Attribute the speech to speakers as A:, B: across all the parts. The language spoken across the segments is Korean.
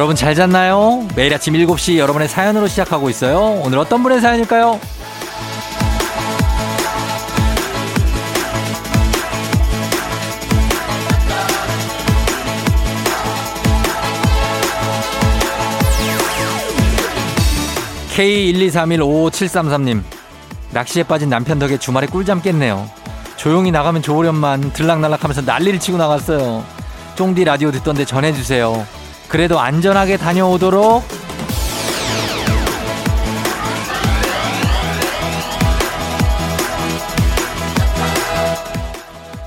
A: 여러분 잘 잤나요? 매일 아침 7시 여러분의 사연으로 시작하고 있어요. 오늘 어떤 분의 사연일까요? K123155733님 낚시에 빠진 남편 덕에 주말에 꿀잠 깼네요. 조용히 나가면 좋으련만 들락날락하면서 난리를 치고 나갔어요. 쫑디 라디오 듣던데 전해주세요. 그래도 안전하게 다녀오도록.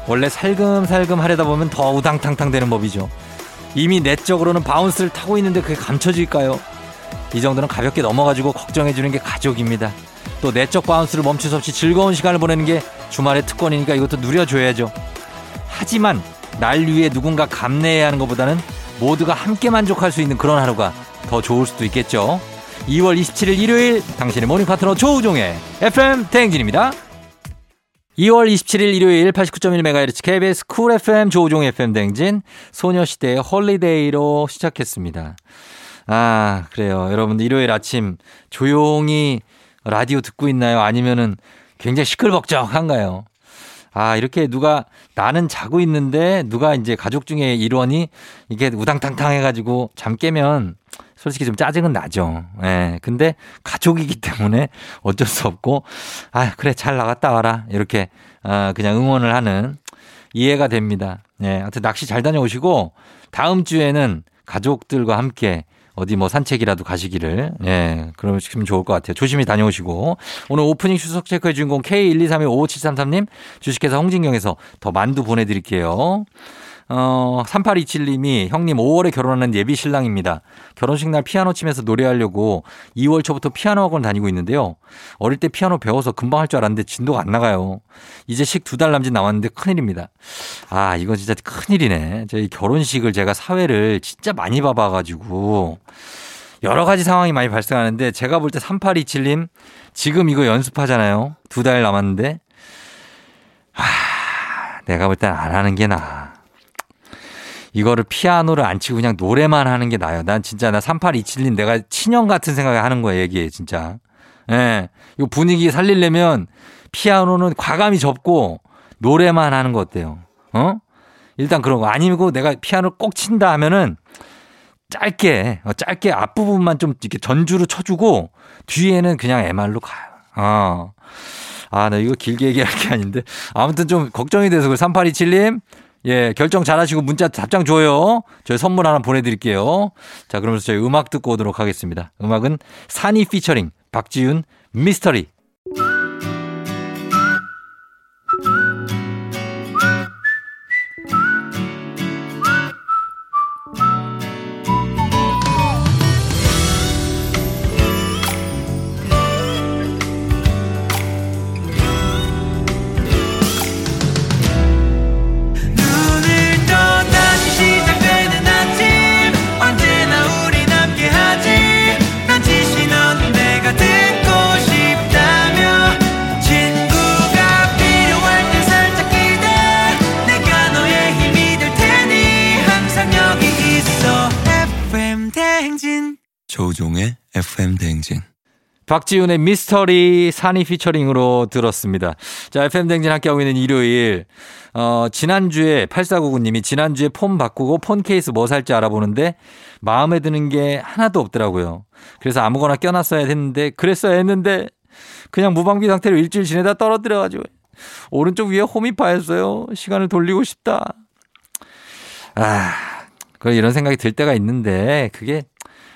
A: 원래 살금살금 하려다 보면 더 우당탕탕 되는 법이죠. 이미 내적으로는 bounce를 타고 있는데 그게 감춰질까요? 이 정도는 가볍게 넘어가지고 걱정해주는 게 가족입니다. 또 내적 bounce를 멈출 수 없이 즐거운 시간을 보내는 게 주말의 특권이니까 이것도 누려줘야죠. 하지만 날 위해 누군가 감내해야 하는 것보다는 모두가 함께 만족할 수 있는 그런 하루가 더 좋을 수도 있겠죠. 2월 27일 일요일 당신의 morning 파트너 조우종의 FM 대행진입니다. 2월 27일 일요일 89.1MHz KBS 쿨 FM 조우종 FM 대행진 소녀시대의 Holiday로 시작했습니다. 아, 그래요. 여러분 일요일 아침 조용히 라디오 듣고 있나요? 아니면은 굉장히 시끌벅적한가요? 아, 이렇게 누가 나는 자고 있는데 누가 이제 가족 중에 일원이 이게 우당탕탕 해가지고 잠 깨면 솔직히 좀 짜증은 나죠. 예. 네, 근데 가족이기 때문에 어쩔 수 없고, 아, 그래, 잘 나갔다 와라. 이렇게, 아, 그냥 응원을 하는 이해가 됩니다. 예. 네, 하여튼 낚시 잘 다녀오시고, 다음 주에는 가족들과 함께 어디 뭐 산책이라도 가시기를 예 그러시면 좋을 것 같아요. 조심히 다녀오시고 오늘 오프닝 추석 체크해 주인공 K123의55733님 주식회사 홍진경에서 더 만두 보내드릴게요. 어, 3827님이 형님 5월에 결혼하는 예비 신랑입니다. 결혼식 날 피아노 치면서 노래하려고 2월 초부터 피아노 학원 다니고 있는데요. 어릴 때 피아노 배워서 금방 할 줄 알았는데 진도가 안 나가요. 이제 식 두 달 남짓 남았는데 큰일입니다. 아, 이건 진짜 큰일이네. 저희 결혼식을 제가 사회를 진짜 많이 봐봐가지고 여러 가지 상황이 많이 발생하는데 제가 볼 때 3827님 지금 이거 연습하잖아요. 두 달 남았는데. 아, 내가 볼 땐 안 하는 게 나아. 이거를 피아노를 안 치고 그냥 노래만 하는 게 나아요. 난 진짜 나 3827님 내가 친형 같은 생각을 하는 거예요, 얘기해, 진짜. 예. 네. 이 분위기 살리려면 피아노는 과감히 접고 노래만 하는 거 어때요? 어? 일단 그런 거. 아니고 내가 피아노를 꼭 친다 하면은 짧게, 어, 짧게 앞부분만 좀 이렇게 전주로 쳐주고 뒤에는 그냥 MR로 가요. 어. 아, 나 이거 길게 얘기할 게 아닌데. 아무튼 좀 걱정이 돼서 그 3827님 예, 결정 잘 하시고 문자 답장 줘요. 저희 선물 하나 보내드릴게요. 자, 그러면서 저희 음악 듣고 오도록 하겠습니다. 음악은 산이 피처링 박지윤 미스터리. 조우종의 FM 대행진. 박지훈의 미스터리 산이 피처링으로 들었습니다. 자, FM 대행진 함께하고 있는 일요일. 어, 지난주에 8499님이 지난주에 폰 바꾸고 폰 케이스 뭐 살지 알아보는데 마음에 드는 게 하나도 없더라고요. 그래서 아무거나 껴놨어야 했는데 그랬어야 했는데 그냥 무방비 상태로 일주일 지내다 떨어뜨려가지고 오른쪽 위에 홈이 파였어요. 시간을 돌리고 싶다. 아, 그 이런 생각이 들 때가 있는데 그게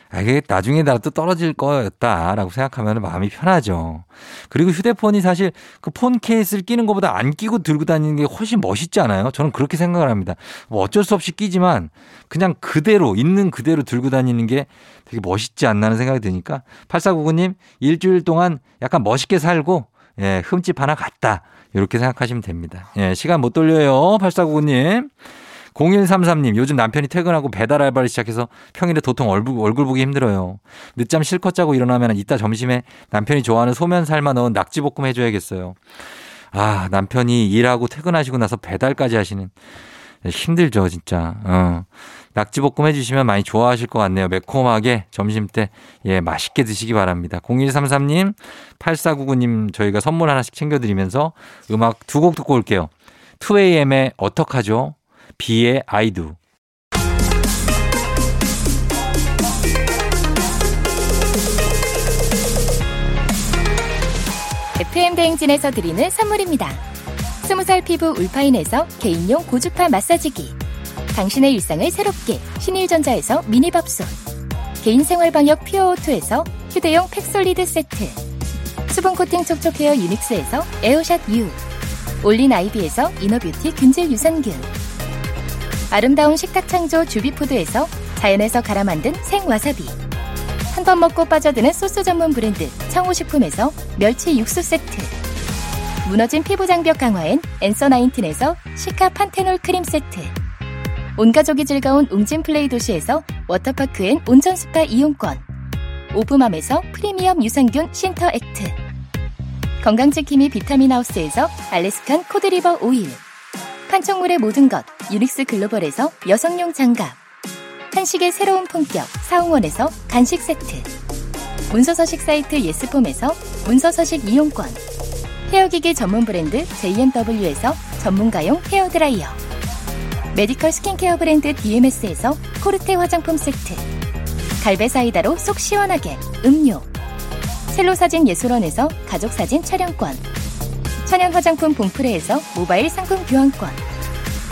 A: 아, 이게 나중에 나도 떨어질 거였다라고 생각하면 마음이 편하죠. 그리고 휴대폰이 사실 그 폰 케이스를 끼는 것보다 안 끼고 들고 다니는 게 훨씬 멋있지 않아요? 저는 그렇게 생각을 합니다. 뭐 어쩔 수 없이 끼지만 그냥 그대로, 있는 그대로 들고 다니는 게 되게 멋있지 않나는 생각이 드니까 8499님 일주일 동안 약간 멋있게 살고 예, 흠집 하나 갔다. 이렇게 생각하시면 됩니다. 예, 시간 못 돌려요. 8499님. 0133님, 요즘 남편이 퇴근하고 배달 알바를 시작해서 평일에 도통 얼굴, 얼굴 보기 힘들어요. 늦잠 실컷 자고 일어나면 이따 점심에 남편이 좋아하는 소면 삶아 넣은 낙지볶음 해줘야겠어요. 아, 남편이 일하고 퇴근하시고 나서 배달까지 하시는. 힘들죠, 진짜. 어. 낙지볶음 해주시면 많이 좋아하실 것 같네요. 매콤하게 점심 때, 예, 맛있게 드시기 바랍니다. 0133님, 8499님, 저희가 선물 하나씩 챙겨드리면서 음악 두 곡 듣고 올게요. 2AM의 어떡하죠? I do.
B: FM 대행진에서 드리는 선물입니다. 스무 살 피부 울파인에서 개인용 고주파 마사지기. 당신의 일상을 새롭게 신일전자에서 미니밥솥. 개인생활방역 퓨어오투에서 휴대용 팩솔리드 세트. 수분코팅 촉촉헤어 유닉스에서 에어샷 U. 올린 아이비에서 inner beauty 균질 유산균. 아름다운 식탁 창조 주비푸드에서 자연에서 갈아 만든 생와사비. 한 번 먹고 빠져드는 소스 전문 브랜드 청호식품에서 멸치 육수 세트. 무너진 피부 장벽 강화엔 엔서 나인틴에서 시카 판테놀 크림 세트. 온 가족이 즐거운 웅진 플레이 도시에서 워터파크 and 온천 스파 이용권. 오브맘에서 프리미엄 유산균 신터 액트. 건강지킴이 비타민 하우스에서 알래스칸 cod liver oil. 판촉물의 모든 것 유닉스 글로벌에서 여성용 장갑 한식의 새로운 품격 사홍원에서 간식 세트 문서서식 사이트 예스폼에서 문서서식 이용권 헤어기기 전문 브랜드 JMW에서 전문가용 헤어드라이어 medical skincare 브랜드 DMS에서 코르테 화장품 세트 갈베 사이다로 속 시원하게 음료 셀로 사진 예술원에서 가족 사진 촬영권 천연 화장품 봉프레에서 모바일 상품 교환권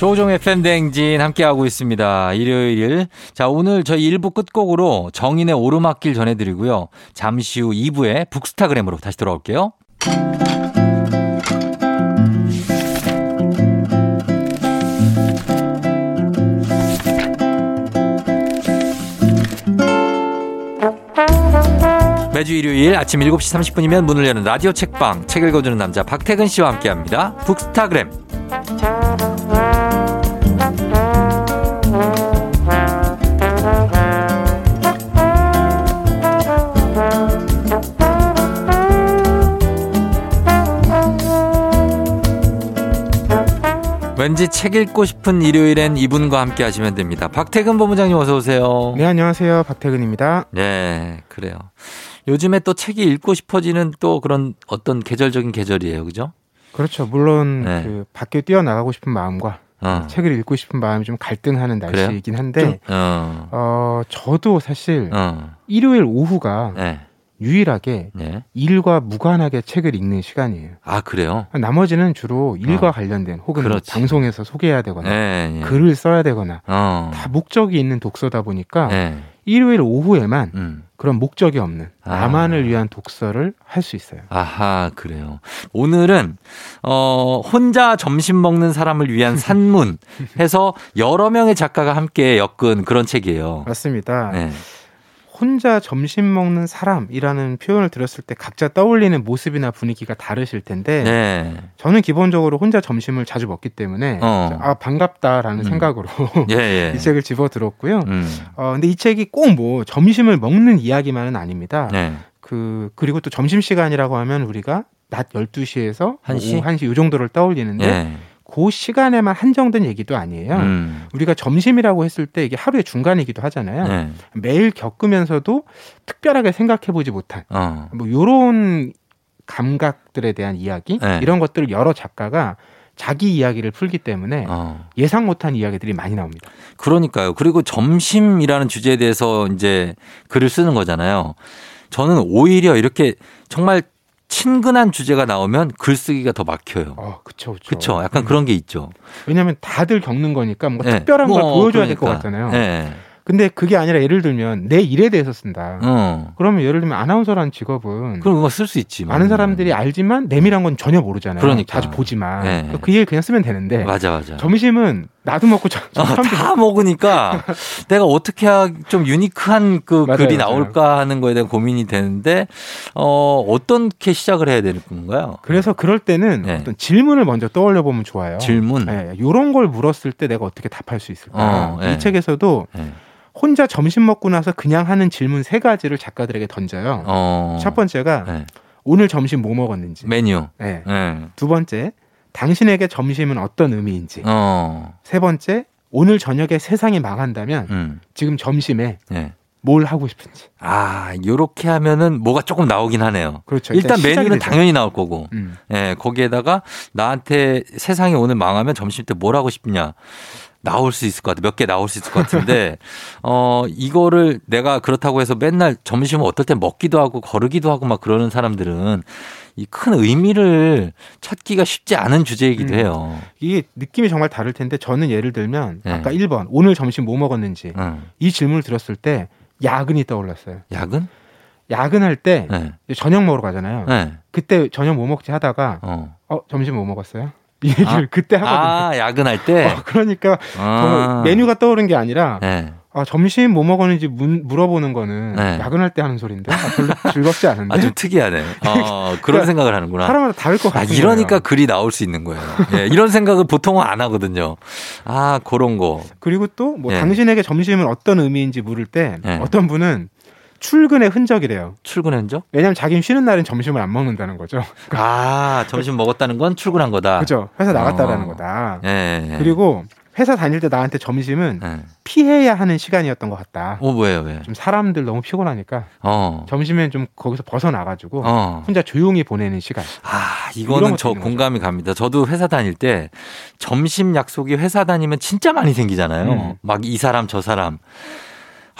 A: 조우종의 FM 대행진 함께하고 있습니다. 일요일. 자, 오늘 저희 1부 끝곡으로 정인의 오르막길 전해드리고요. 잠시 후 2부에 북스타그램으로 다시 돌아올게요. 매주 일요일 아침 7시 30분이면 문을 여는 라디오 책방 책 읽어주는 남자 박태근 씨와 함께합니다. 북스타그램. 책 읽고 싶은 일요일엔 이분과 함께 하시면 됩니다. 박태근 본부장님 어서 오세요.
C: 네, 안녕하세요. 박태근입니다.
A: 네, 그래요. 요즘에 또 책이 읽고 싶어지는 또 그런 어떤 계절적인 계절이에요. 그죠?
C: 그렇죠. 물론 네. 그 밖에 뛰어나가고 싶은 마음과 어. 책을 읽고 싶은 마음이 좀 갈등하는 날씨이긴 한데 좀, 어. 어. 저도 사실 어. 일요일 오후가 네. 유일하게 네. 일과 무관하게 책을 읽는 시간이에요.
A: 아 그래요?
C: 나머지는 주로 일과 어. 관련된 혹은 그렇지. 방송에서 소개해야 되거나 네, 네. 글을 써야 되거나 어. 다 목적이 있는 독서다 보니까 네. 일요일 오후에만 음. 그런 목적이 없는 아. 나만을 위한 독서를 할 수 있어요.
A: 아하 그래요. 오늘은 어 혼자 점심 먹는 사람을 위한 산문 해서 여러 명의 작가가 함께 엮은 그런 책이에요.
C: 맞습니다. 네. 혼자 점심 먹는 사람이라는 표현을 들었을 때 각자 떠올리는 모습이나 분위기가 다르실 텐데 네. 저는 기본적으로 혼자 점심을 자주 먹기 때문에 어. 아 반갑다라는 음. 생각으로 예, 예. 이 책을 집어 들었고요. 음. 어 근데 이 책이 꼭 뭐 점심을 먹는 이야기만은 아닙니다. 네. 그 그리고 또 점심 시간이라고 하면 우리가 낮 12시에서 1시, 오후 1시 요 정도를 떠올리는데 네. 그 시간에만 한정된 얘기도 아니에요. 음. 우리가 점심이라고 했을 때 이게 하루의 중간이기도 하잖아요. 네. 매일 겪으면서도 특별하게 생각해 보지 못한 어. 뭐 요런 감각들에 대한 이야기 네. 이런 것들을 여러 작가가 자기 이야기를 풀기 때문에 어. 예상 못한 이야기들이 많이 나옵니다.
A: 그러니까요. 그리고 점심이라는 주제에 대해서 이제 글을 쓰는 거잖아요. 저는 오히려 이렇게 정말 친근한 주제가 나오면 글쓰기가 더 막혀요.
C: 어, 그쵸, 그쵸.
A: 그쵸. 약간 음. 그런 게 있죠.
C: 왜냐하면 다들 겪는 거니까 뭔가 네. 특별한 뭐, 걸 보여줘야 그러니까. 될것 같잖아요. 네. 근데 그게 아니라 예를 들면 내 일에 대해서 쓴다. 어. 그러면 예를 들면 아나운서라는 직업은
A: 그럼 그거 쓸 수 있지.
C: 많은 사람들이 알지만 내밀한 건 전혀 모르잖아요. 그러니까. 자주 보지만 네. 그얘 그냥 쓰면 되는데.
A: 맞아 맞아.
C: 점심은 나도 먹고 저,
A: 어, 다 먹으니까 내가 어떻게 좀 유니크한 그 맞아요, 글이 나올까 맞아요. 하는 거에 대한 고민이 되는데 어 어떻게 시작을 해야 되는 건가요?
C: 그래서 그럴 때는 네. 어떤 질문을 먼저 떠올려 보면 좋아요.
A: 질문.
C: 네, 이런 걸 물었을 때 내가 어떻게 답할 수 있을까? 어, 네. 이 책에서도 네. 혼자 점심 먹고 나서 그냥 하는 질문 세 가지를 작가들에게 던져요. 어. 첫 번째가 네. 오늘 점심 뭐 먹었는지.
A: 메뉴.
C: 네. 네. 두 번째, 당신에게 점심은 어떤 의미인지. 어. 세 번째, 오늘 저녁에 세상이 망한다면 음. 지금 점심에 네. 뭘 하고 싶은지.
A: 아, 요렇게 하면은 뭐가 조금 나오긴 하네요.
C: 그렇죠.
A: 일단, 일단 메뉴는 되죠. 당연히 나올 거고. 음. 예, 거기에다가 나한테 세상이 오늘 망하면 점심 때 뭘 하고 싶냐. 나올 수 있을 것 같아. 몇 개 나올 수 있을 것 같은데, 어, 이거를 내가 그렇다고 해서 맨날 점심을 어떨 때 먹기도 하고 거르기도 하고 막 그러는 사람들은 이 큰 의미를 찾기가 쉽지 않은 주제이기도 음. 해요.
C: 이게 느낌이 정말 다를 텐데 저는 예를 들면 네. 아까 1번 오늘 점심 뭐 먹었는지 음. 이 질문을 들었을 때 야근이 떠올랐어요.
A: 야근?
C: 야근할 때 네. 저녁 먹으러 가잖아요. 네. 그때 저녁 뭐 먹지 하다가 어, 어 점심 뭐 먹었어요? 이 얘기를 아, 그때 하거든요.
A: 아, 야근할 때?
C: 어, 그러니까 아. 메뉴가 떠오른 게 아니라 네. 아, 점심 뭐 먹었는지 문, 물어보는 거는 네. 야근할 때 하는 소리인데 아, 별로 즐겁지 않은데.
A: 아주 특이하네. 어, 그런 그러니까 생각을 하는구나.
C: 사람마다 다를 것 같아요.
A: 아, 이러니까 거예요. 글이 나올 수 있는 거예요. 예, 이런 생각을 보통은 안 하거든요. 아, 그런 거.
C: 그리고 또뭐 예. 당신에게 점심은 어떤 의미인지 물을 때 예. 어떤 분은 출근의 흔적이래요.
A: 출근 흔적?
C: 왜냐하면 자기는 쉬는 날은 점심을 안 먹는다는 거죠.
A: 아, 점심 먹었다는 건 출근한 거다.
C: 그죠. 회사 나갔다라는 어. 거다. 예, 예. 그리고 회사 다닐 때 나한테 점심은 예. 피해야 하는 시간이었던 것 같다.
A: 어, 왜요, 왜?
C: 좀 사람들 너무 피곤하니까 어. 점심엔 좀 거기서 벗어나가지고 어. 혼자 조용히 보내는 시간.
A: 아, 이거는 저 공감이 거죠. 갑니다. 저도 회사 다닐 때 점심 약속이 회사 다니면 진짜 많이 생기잖아요. 음. 막이 사람 저 사람.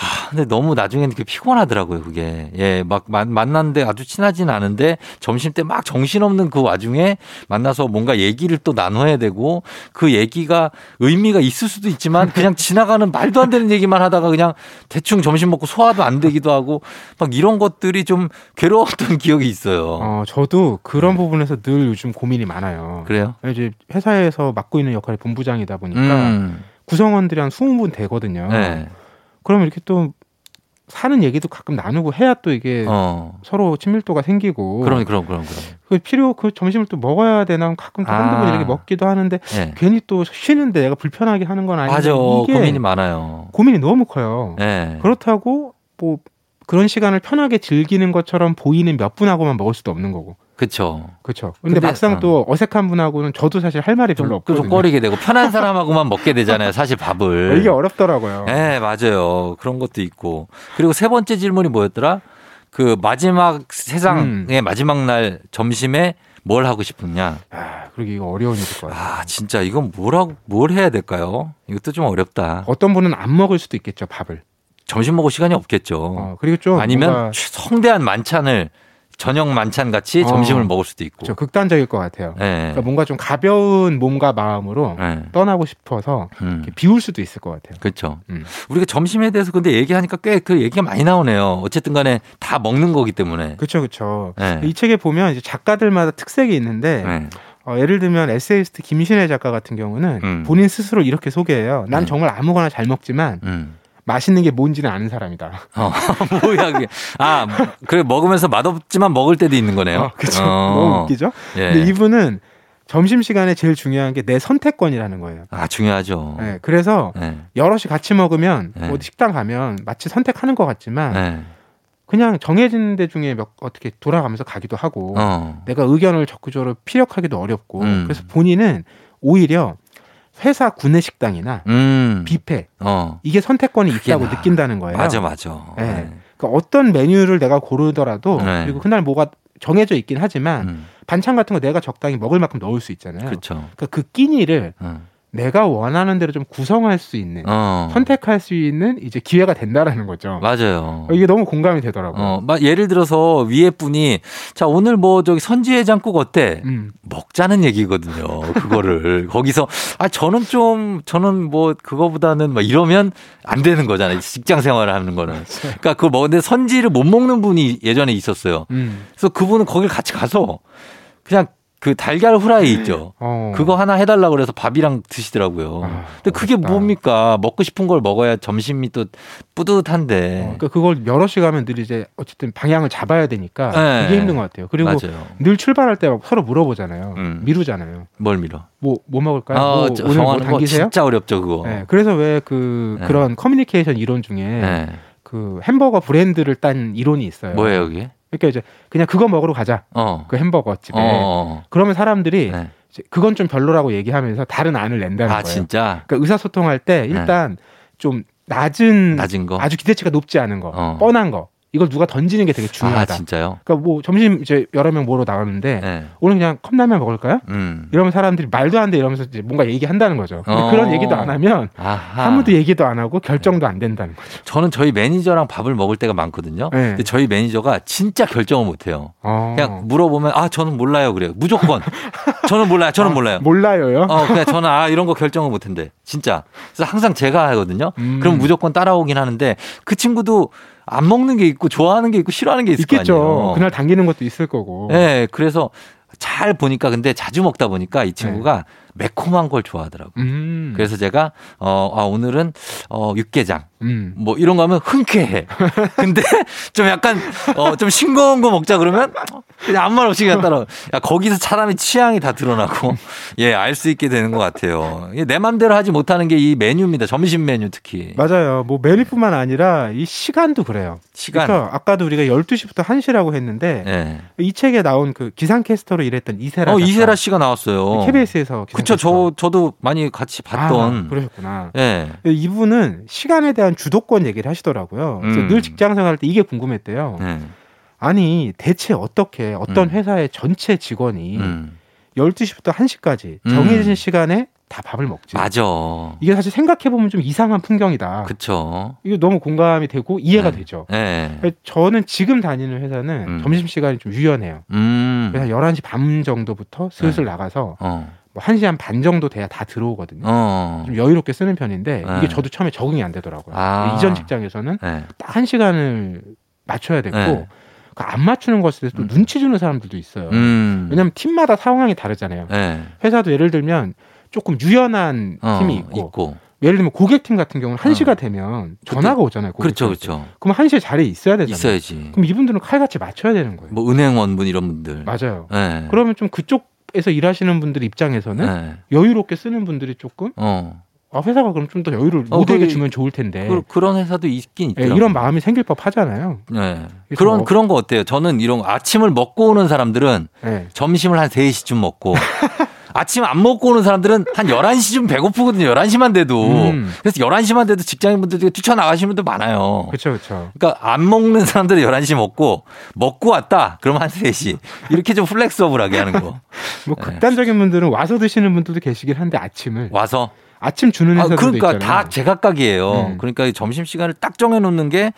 A: 아, 근데 너무 나중에는 그 피곤하더라고요, 그게. 예, 막 만났는데 아주 친하진 않은데 점심 때 막 정신없는 그 와중에 만나서 뭔가 얘기를 또 나눠야 되고 그 얘기가 의미가 있을 수도 있지만 그냥 지나가는 말도 안 되는 얘기만 하다가 그냥 대충 점심 먹고 소화도 안 되기도 하고 막 이런 것들이 좀 괴로웠던 기억이 있어요.
C: 어, 저도 그런 부분에서 늘 요즘 고민이 많아요.
A: 그래요?
C: 이제 회사에서 맡고 있는 역할이 본부장이다 보니까 음. 구성원들이 한 20분 되거든요. 네. 그러면 이렇게 또 사는 얘기도 가끔 나누고 해야 또 이게 어. 서로 친밀도가 생기고.
A: 그럼 그럼 그럼 그럼.
C: 그 필요 그 점심을 또 먹어야 되나 가끔 또 아. 한두 번 이렇게 먹기도 하는데 네. 괜히 또 쉬는데 내가 불편하게 하는 건 아닌데
A: 맞아. 고민이 많아요.
C: 고민이 너무 커요. 네. 그렇다고 뭐 그런 시간을 편하게 즐기는 것처럼 보이는 몇 분하고만 먹을 수도 없는 거고.
A: 그렇죠.
C: 그렇죠. 근데, 근데 막상 어. 또 어색한 분하고는 저도 사실 할 말이 별로 없거든요.
A: 좀 꺼리게 되고 편한 사람하고만 먹게 되잖아요. 사실 밥을.
C: 이게 어렵더라고요.
A: 네, 맞아요. 그런 것도 있고. 그리고 세 번째 질문이 뭐였더라? 그 마지막 세상의 음. 마지막 날 점심에 뭘 하고 싶었냐?
C: 아, 그러게 이거 어려운 일일 것 같아요.
A: 아, 진짜 이건 뭐라고 뭘 해야 될까요? 이것도 좀 어렵다.
C: 어떤 분은 안 먹을 수도 있겠죠, 밥을.
A: 점심 먹을 시간이 없겠죠. 어,
C: 그리고 좀
A: 아니면 성대한 만찬을 저녁 만찬 같이 어. 점심을 먹을 수도 있고.
C: 그렇죠. 극단적일 것 같아요. 네. 그러니까 뭔가 좀 가벼운 몸과 마음으로 네. 떠나고 싶어서 음. 비울 수도 있을 것 같아요.
A: 그렇죠. 음. 우리가 점심에 대해서 근데 얘기하니까 꽤 그 얘기가 많이 나오네요. 어쨌든 간에 다 먹는 거기 때문에.
C: 그렇죠. 그렇죠. 네. 이 책에 보면 이제 작가들마다 특색이 있는데 네. 어, 예를 들면 에세이스트 김신혜 작가 같은 경우는 음. 본인 스스로 이렇게 소개해요. 난 네. 정말 아무거나 잘 먹지만 음. 맛있는 게 뭔지는 아는 사람이다.
A: 어, 뭐야 그게. 아, 그래 먹으면서 맛없지만 먹을 때도 있는 거네요.
C: 어, 그렇죠. 어. 너무 웃기죠. 예. 근데 이분은 점심 시간에 제일 중요한 게 내 선택권이라는 거예요.
A: 아 중요하죠.
C: 네, 그래서 네. 여럿이 같이 먹으면 네. 어디 식당 가면 마치 선택하는 것 같지만 네. 그냥 정해진 데 중에 몇 어떻게 돌아가면서 가기도 하고 어. 내가 의견을 적극적으로 피력하기도 어렵고 음. 그래서 본인은 오히려 회사 구내 식당이나 음. 뷔페 어. 이게 선택권이 있다고 나. 느낀다는 거예요.
A: 맞아, 맞아. 네.
C: 네. 그러니까 어떤 메뉴를 내가 고르더라도 네. 그리고 그날 뭐가 정해져 있긴 하지만 음. 반찬 같은 거 내가 적당히 먹을 만큼 넣을 수 있잖아요.
A: 그렇죠.
C: 그러니까 그 끼니를 음. 내가 원하는 대로 좀 구성할 수 있는 어. 선택할 수 있는 이제 기회가 된다라는 거죠.
A: 맞아요.
C: 이게 너무 공감이 되더라고요.
A: 어, 막 예를 들어서 위에 분이 자 오늘 뭐 저기 선지해장국 어때? 음. 먹자는 얘기거든요. 그거를 거기서 아 저는 좀 저는 뭐 그거보다는 막 이러면 안 되는 거잖아요. 직장 생활을 하는 거는. 그러니까 그거 먹는데 선지를 못 먹는 분이 예전에 있었어요. 음. 그래서 그분은 거길 같이 가서 그냥 그 달걀 후라이 있죠. 어. 그거 하나 해달라고 그래서 밥이랑 드시더라고요. 아, 근데 그게 어렵다. 뭡니까? 먹고 싶은 걸 먹어야 점심이 또 뿌듯한데.
C: 어, 그러니까 그걸 여럿이 가면 늘 이제 어쨌든 방향을 잡아야 되니까 네. 그게 힘든 것 같아요. 그리고 맞아요. 늘 출발할 때 서로 물어보잖아요. 음. 미루잖아요.
A: 뭘 미뤄?
C: 뭐, 뭐 먹을까요? 아, 뭐,
A: 오늘 뭐 당기세요? 진짜 어렵죠, 그거.
C: 네, 그래서 왜 그, 네. 그런 커뮤니케이션 이론 중에 네. 그 햄버거 브랜드를 딴 이론이 있어요.
A: 뭐예요, 그게?
C: 그러니까 이제 그냥 그거 먹으러 가자. 어. 그 햄버거 집에. 어. 어, 어. 그러면 사람들이 네. 그건 좀 별로라고 얘기하면서 다른 안을 낸다는 아, 거예요.
A: 진짜.
C: 그러니까 의사소통할 때 네. 일단 네. 좀 낮은, 낮은 거? 아주 기대치가 높지 않은 거, 어. 뻔한 거. 이걸 누가 던지는 게 되게 중요하다.
A: 아, 진짜요?
C: 그러니까 뭐 점심 이제 여러 명 몰려 나가는데 네. 오늘 그냥 컵라면 먹을까요? 음. 이러면 사람들이 말도 안 돼 이러면서 이제 뭔가 얘기한다는 거죠. 어. 그런 얘기도 안 하면 아하. 아무도 얘기도 안 하고 결정도 안 된다는 거죠.
A: 저는 저희 매니저랑 밥을 먹을 때가 많거든요. 네. 근데 저희 매니저가 진짜 결정을 못 해요. 어. 그냥 물어보면 아 저는 몰라요 그래요. 무조건 저는 몰라요. 저는 아, 몰라요.
C: 몰라요요?
A: 어 그냥 저는 아 이런 거 결정을 못 한대. 진짜. 그래서 항상 제가 하거든요. 음. 그럼 무조건 따라오긴 하는데 그 친구도 안 먹는 게 있고 좋아하는 게 있고 싫어하는 게 있을 있겠죠. 거 아니에요.
C: 그날 당기는 것도 있을 거고.
A: 네, 그래서 잘 보니까 근데 자주 먹다 보니까 이 친구가 네. 매콤한 걸 좋아하더라고요. 음. 그래서 제가 어 아, 오늘은 어 육개장 음. 뭐 이런 거 하면 흔쾌해. 근데 좀 약간 어 좀 싱거운 거 먹자 그러면 그냥 아무 말 없이 그냥 따라. 야 거기서 사람의 취향이 다 드러나고 예 알 수 있게 되는 것 같아요. 내 맘대로 하지 못하는 게 이 메뉴입니다. 점심 메뉴 특히.
C: 맞아요. 뭐 메뉴뿐만 아니라 이 시간도 그래요. 시간. 그러니까 아까도 우리가 12시부터 1시라고 했는데 네. 이 책에 나온 그 기상캐스터로 일했던 이세라.
A: 어, 이세라 씨가 나왔어요.
C: KBS에서.
A: 그쵸. 저 저도 많이 같이 봤던.
C: 아, 그러셨구나. 예. 네. 이분은 시간에 대한 주도권 얘기를 하시더라고요. 음. 늘 직장 생활할 때 이게 궁금했대요. 네. 아니 대체 어떻게 어떤 음. 회사의 전체 직원이 음. 12시부터 1시까지 정해진 음. 시간에 다 밥을 먹지.
A: 맞아.
C: 이게 사실 생각해 보면 좀 이상한 풍경이다.
A: 그렇죠.
C: 이거 너무 공감이 되고 이해가 네. 되죠. 네. 저는 지금 다니는 회사는 음. 점심 시간이 좀 유연해요. 음. 그래서 11시 반 정도부터 슬슬 네. 나가서 어. 뭐 1시 한반 정도 돼야 다 들어오거든요. 어. 좀 여유롭게 쓰는 편인데 네. 이게 저도 처음에 적응이 안 되더라고요. 아. 이전 직장에서는 네. 딱 1시간을 맞춰야 됐고 네. 안 맞추는 것에 대해서 또 음. 눈치 주는 사람들도 있어요. 음. 왜냐하면 팀마다 상황이 다르잖아요. 네. 회사도 예를 들면 조금 유연한 어, 팀이 있고, 있고, 예를 들면 고객팀 같은 경우는 1시가 어. 되면 전화가 오잖아요.
A: 그렇죠, 그렇죠.
C: 그럼 1시에 자리에 있어야 되잖아요.
A: 있어야지.
C: 그럼 이분들은 칼같이 맞춰야 되는 거예요.
A: 뭐 은행 원분 이런 분들.
C: 맞아요. 네. 그러면 좀 그쪽 에서 일하시는 분들 입장에서는 네. 여유롭게 쓰는 분들이 조금 어. 아, 회사가 그럼 좀 더 여유를 어, 모두에게 주면 좋을 텐데.
A: 그, 런 회사도 있긴 있죠. 네,
C: 이런 마음이 생길 법 하잖아요.
A: 네. 그런, 뭐. 그런 거 어때요? 저는 이런 아침을 먹고 오는 사람들은 네. 점심을 한 3시쯤 먹고 아침 안 먹고 오는 사람들은 한 11시쯤 배고프거든요. 11시만 돼도. 음. 그래서 11시만 돼도 직장인분들 뛰쳐나가시는 분들 많아요.
C: 그렇죠. 그렇죠.
A: 그러니까 안 먹는 사람들은 11시 먹고 먹고 왔다. 그럼 한 3시. 이렇게 좀 플렉서블하게 하는 거.
C: 뭐 네. 극단적인 분들은 와서 드시는 분들도 계시긴 한데 아침을
A: 와서
C: 아침 주는 회사도 아,
A: 그러니까
C: 있잖아요.
A: 다 제각각이에요. 음. 그러니까 점심 시간을 딱 정해 놓는 게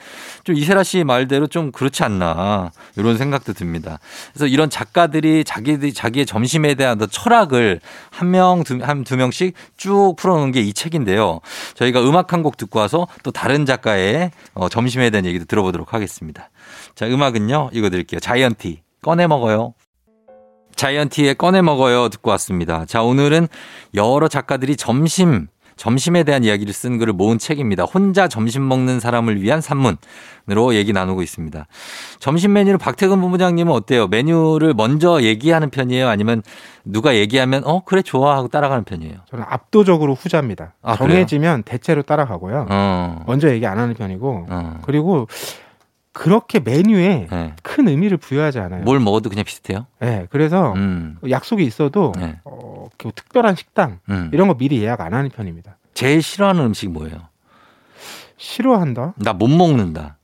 A: 좀 이세라 씨 말대로 좀 그렇지 않나 이런 생각도 듭니다. 그래서 이런 작가들이 자기들이 자기의 점심에 대한 철학을 한 명, 한두 명씩 쭉 풀어놓은 게 이 책인데요. 저희가 음악 한 곡 듣고 와서 또 다른 작가의 어, 점심에 대한 얘기도 들어보도록 하겠습니다. 자, 음악은요. 이거 드릴게요. 자이언티 꺼내 먹어요. 자이언티의 꺼내 먹어요 듣고 왔습니다. 자, 오늘은 여러 작가들이 점심 점심에 대한 이야기를 쓴 글을 모은 책입니다. 혼자 점심 먹는 사람을 위한 산문으로 얘기 나누고 있습니다. 점심 메뉴를 박태근 본부장님은 어때요? 메뉴를 먼저 얘기하는 편이에요? 아니면 누가 얘기하면 어 그래 좋아 하고 따라가는 편이에요?
C: 저는 압도적으로 후자입니다. 아, 정해지면 그래요? 대체로 따라가고요. 어. 먼저 얘기 안 하는 편이고 어. 그리고 그렇게 메뉴에 네. 큰 의미를 부여하지 않아요.
A: 뭘 먹어도 그냥 비슷해요?
C: 네. 그래서 음. 약속이 있어도 네. 어, 그 특별한 식당 음. 이런 거 미리 예약 안 하는 편입니다.
A: 제일 싫어하는 음식 뭐예요?
C: 싫어한다?
A: 나 못 먹는다.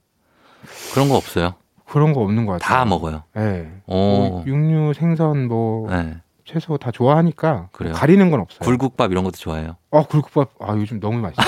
A: 그런 거 없어요?
C: 그런 거 없는 것 같아요.
A: 다 먹어요.
C: 네. 뭐 육류, 생선 뭐 네. 채소 다 좋아하니까 그래요. 가리는 건 없어요.
A: 굴국밥 이런 것도 좋아해요.
C: 어, 굴국밥 아 요즘 너무 맛있어요.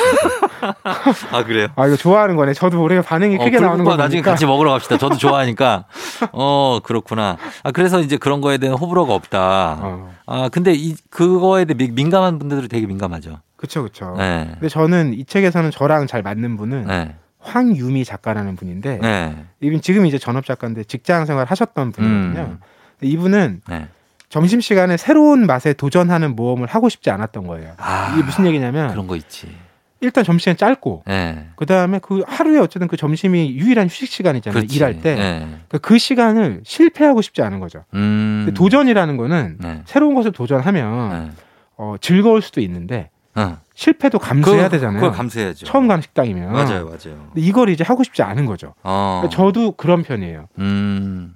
A: 아 그래요?
C: 아 이거 좋아하는 거네. 저도 우리가 반응이 어, 크게 나오는 거
A: 나중에 같이 먹으러 갑시다. 저도 좋아하니까. 어 그렇구나. 아 그래서 이제 그런 거에 대한 호불호가 없다. 어. 아 근데 이 그거에 대해 민감한 분들이 되게 민감하죠.
C: 그렇죠, 그렇죠. 네. 근데 저는 이 책에서는 저랑 잘 맞는 분은 네. 황유미 작가라는 분인데 네. 이분 지금 이제 전업 작가인데 직장 생활 하셨던 분이거든요. 음. 이분은 네. 점심 시간에 새로운 맛에 도전하는 모험을 하고 싶지 않았던 거예요. 아, 이게 무슨 얘기냐면
A: 그런 거 있지.
C: 일단 점심시간 짧고 네. 그다음에 그 하루에 어쨌든 그 점심이 유일한 휴식 시간이잖아요. 그렇지. 일할 때. 네. 그러니까 그 시간을 실패하고 싶지 않은 거죠. 음. 도전이라는 거는 네. 새로운 것을 도전하면 네. 어, 즐거울 수도 있는데 어. 실패도 감수해야 그, 되잖아요.
A: 그걸 감수해야죠.
C: 처음 가는 식당이면.
A: 맞아요, 맞아요.
C: 이걸 이제 하고 싶지 않은 거죠. 어. 그러니까 저도 그런 편이에요. 음.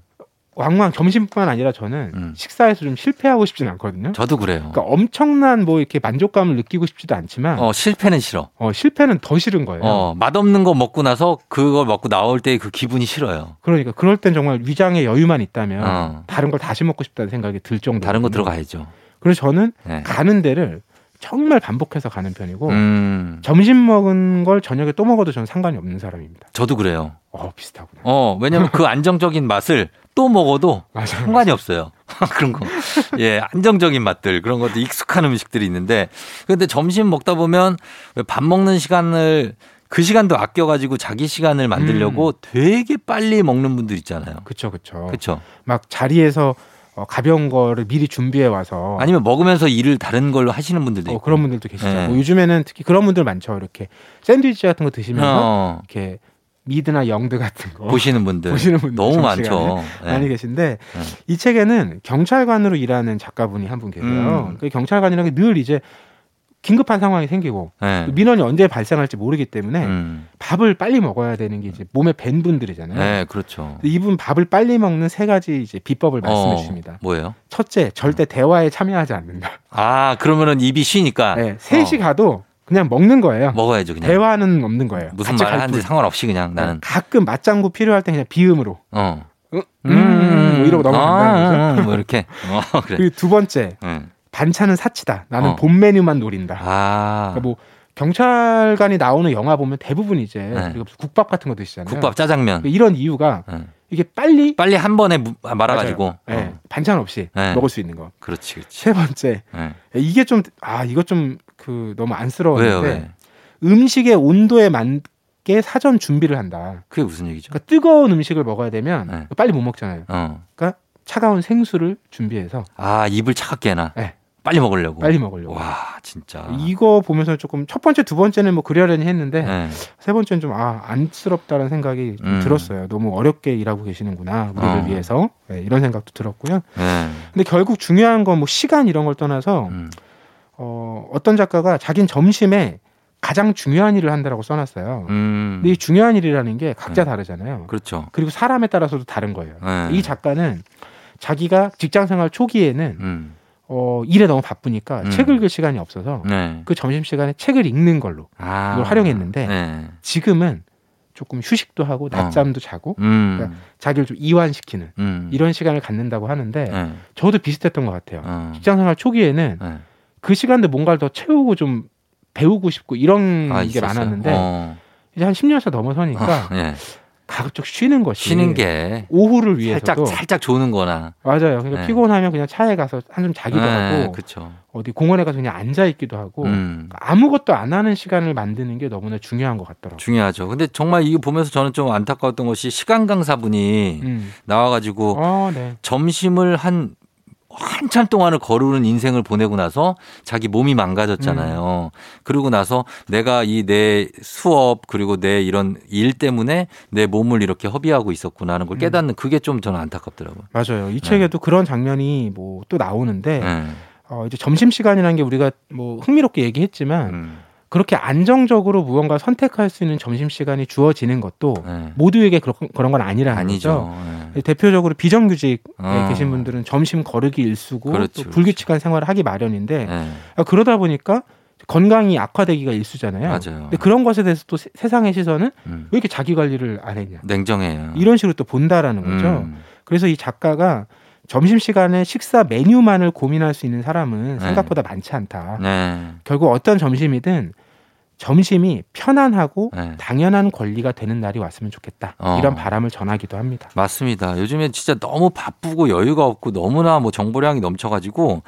C: 왕왕 점심뿐만 아니라 저는 음. 식사에서 좀 실패하고 싶진 않거든요.
A: 저도 그래요.
C: 그러니까 엄청난 뭐 이렇게 만족감을 느끼고 싶지도 않지만
A: 어, 실패는 싫어.
C: 어, 실패는 더 싫은 거예요.
A: 어, 맛없는 거 먹고 나서 그걸 먹고 나올 때 그 기분이 싫어요.
C: 그러니까 그럴 땐 정말 위장에 여유만 있다면 어. 다른 걸 다시 먹고 싶다는 생각이 들 정도.
A: 다른 거 들어가야죠.
C: 그래서 저는 네. 가는 데를 정말 반복해서 가는 편이고 음. 점심 먹은 걸 저녁에 또 먹어도 저는 상관이 없는 사람입니다.
A: 저도 그래요.
C: 어 비슷하구나.
A: 어 왜냐면 그 안정적인 맛을 또 먹어도 맞아요, 상관이 맞아요. 없어요. 그런 거. 예, 안정적인 맛들 그런 것도 익숙한 음식들이 있는데 근데 점심 먹다 보면 밥 먹는 시간을 그 시간도 아껴가지고 자기 시간을 만들려고 음. 되게 빨리 먹는 분들 있잖아요.
C: 그렇죠, 그렇죠.
A: 그렇죠.
C: 막 자리에서 어, 가벼운 거를 미리 준비해 와서
A: 아니면 먹으면서 일을 다른 걸로 하시는 분들도 어, 있고
C: 그런 분들도 계시죠. 네. 뭐 요즘에는 특히 그런 분들 많죠. 이렇게 샌드위치 같은 거 드시면서 어. 이렇게 미드나 영드 같은 거
A: 보시는 분들 보시는 분들 너무 많죠.
C: 네. 많이 계신데 네. 이 책에는 경찰관으로 일하는 작가분이 한 분 계세요. 음. 그 경찰관이라는 게 늘 이제 긴급한 상황이 생기고 네. 민원이 언제 발생할지 모르기 때문에 음. 밥을 빨리 먹어야 되는 게 이제 몸에 밴 분들이잖아요.
A: 네, 그렇죠.
C: 이분 밥을 빨리 먹는 세 가지 이제 비법을 어, 말씀해 주십니다.
A: 뭐예요?
C: 첫째, 절대 대화에 참여하지 않는다.
A: 아, 그러면은 입이 쉬니까.
C: 네, 셋이 어. 가도 그냥 먹는 거예요.
A: 먹어야죠, 그냥.
C: 대화는 없는 거예요.
A: 무슨 말 하는지 상관없이 그냥 나는.
C: 가끔 맞장구 필요할 때 그냥 비음으로. 어. 음, 음, 음, 뭐 이러고 넘어간다는
A: 아, 거죠. 뭐 이렇게. 어,
C: 그래. 그리고 두 번째. 음. 반찬은 사치다. 나는 어. 본 메뉴만 노린다. 아. 그러니까 뭐 경찰관이 나오는 영화 보면 대부분 이제 네. 국밥 같은 거 드시잖아요.
A: 국밥 짜장면.
C: 그러니까 이런 이유가 네. 이게 빨리
A: 빨리 한 번에 말아가지고
C: 네. 어. 반찬 없이 네. 먹을 수 있는 거.
A: 그렇지, 그렇지.
C: 세 번째 네. 이게 좀 아 이거 좀 그 너무 안쓰러운데 음식의 온도에 맞게 사전 준비를 한다.
A: 그게 무슨 얘기죠?
C: 그러니까 뜨거운 음식을 먹어야 되면 네. 빨리 못 먹잖아요. 어. 그러니까 차가운 생수를 준비해서
A: 아 입을 차갑게 해놔. 네. 빨리 먹으려고.
C: 빨리 먹으려고.
A: 와, 진짜.
C: 이거 보면서 조금 첫 번째, 두 번째는 뭐 그려려니 했는데 네. 세 번째는 좀 아, 안쓰럽다는 생각이 음. 들었어요. 너무 어렵게 일하고 계시는구나. 우리를 어. 위해서. 네, 이런 생각도 들었고요. 네. 근데 결국 중요한 건 뭐 시간 이런 걸 떠나서 음. 어, 어떤 작가가 자긴 점심에 가장 중요한 일을 한다라고 써놨어요. 음. 근데 이 중요한 일이라는 게 각자 네. 다르잖아요.
A: 그렇죠.
C: 그리고 사람에 따라서도 다른 거예요. 네. 이 작가는 자기가 직장 생활 초기에는 음. 어, 일에 너무 바쁘니까 음. 책 읽을 시간이 없어서 네. 그 점심시간에 책을 읽는 걸로 아. 이걸 활용했는데 네. 지금은 조금 휴식도 하고 낮잠도 어. 자고 음. 그러니까 자기를 좀 이완시키는 음. 이런 시간을 갖는다고 하는데 네. 저도 비슷했던 것 같아요. 어. 직장생활 초기에는 네. 그 시간대 뭔가를 더 채우고 좀 배우고 싶고 이런 아, 게 있었어요? 많았는데 어. 이제 한 10년차 넘어서니까 어, 네. 가급적 쉬는 것이
A: 쉬는 게
C: 오후를 위해서도
A: 살짝 살짝 조는 거나
C: 맞아요. 그러니까 네. 피곤하면 그냥 차에 가서 한숨 자기도 네, 하고
A: 그쵸.
C: 어디 공원에 가서 그냥 앉아 있기도 하고 음. 아무것도 안 하는 시간을 만드는 게 너무나 중요한 것 같더라고요.
A: 중요하죠. 근데 정말 이거 보면서 저는 좀 안타까웠던 것이 시간 강사분이 음. 나와가지고 어, 네. 점심을 한 한참 동안을 거르는 인생을 보내고 나서 자기 몸이 망가졌잖아요. 음. 그러고 나서 내가 이 내 수업 그리고 내 이런 일 때문에 내 몸을 이렇게 허비하고 있었구나 하는 걸 음. 깨닫는 그게 좀 저는 안타깝더라고요.
C: 맞아요. 이 책에도 네. 그런 장면이 뭐 또 나오는데 네. 어, 이제 점심 시간이라는 게 우리가 뭐 흥미롭게 얘기했지만 음. 그렇게 안정적으로 무언가 선택할 수 있는 점심 시간이 주어지는 것도 네. 모두에게 그런 그런 건 아니라는 아니죠. 거죠. 네. 대표적으로 비정규직에 어. 계신 분들은 점심 거르기 일수고 그렇지, 또 불규칙한 생활을 하기 마련인데 네. 아, 그러다 보니까 건강이 악화되기가 일수잖아요.
A: 맞아요.
C: 근데 그런 것에 대해서 또 세, 상의 시선은 음. 왜 이렇게 자기 관리를 안 했냐.
A: 냉정해요.
C: 이런 식으로 또 본다라는 거죠. 음. 그래서 이 작가가 점심 시간에 식사 메뉴만을 고민할 수 있는 사람은 네. 생각보다 많지 않다. 네. 결국 어떤 점심이든 점심이 편안하고 네. 당연한 권리가 되는 날이 왔으면 좋겠다. 어. 이런 바람을 전하기도 합니다.
A: 맞습니다. 요즘에 진짜 너무 바쁘고 여유가 없고 너무나 뭐 정보량이 넘쳐가지고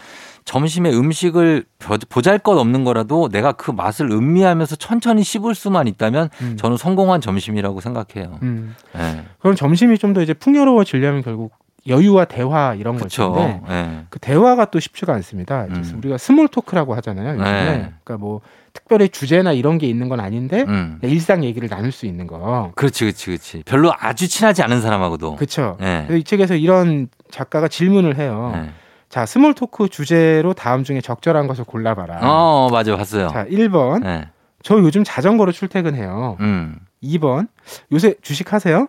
A: 점심에 음식을 보잘 것 없는 거라도 내가 그 맛을 음미하면서 천천히 씹을 수만 있다면 음. 저는 성공한 점심이라고 생각해요. 음.
C: 네. 그럼 점심이 좀 더 이제 풍요로워지려면 결국 여유와 대화 이런 그쵸. 것인데 네. 그 대화가 또 쉽지가 않습니다. 음. 우리가 small talk라고 하잖아요. 요즘에. 네. 그러니까 뭐 특별히 주제나 이런 게 있는 건 아닌데 음. 일상 얘기를 나눌 수 있는 거.
A: 그렇지, 그렇지, 그렇지. 별로 아주 친하지 않은 사람하고도.
C: 그렇죠. 네. 이 책에서 이런 작가가 질문을 해요. 네. 자, small talk 주제로 다음 중에 적절한 것을 골라봐라.
A: 어, 맞아, 봤어요.
C: 자, 1번. 네. 저 요즘 자전거로 출퇴근해요. 음. 2번. 요새 주식 하세요?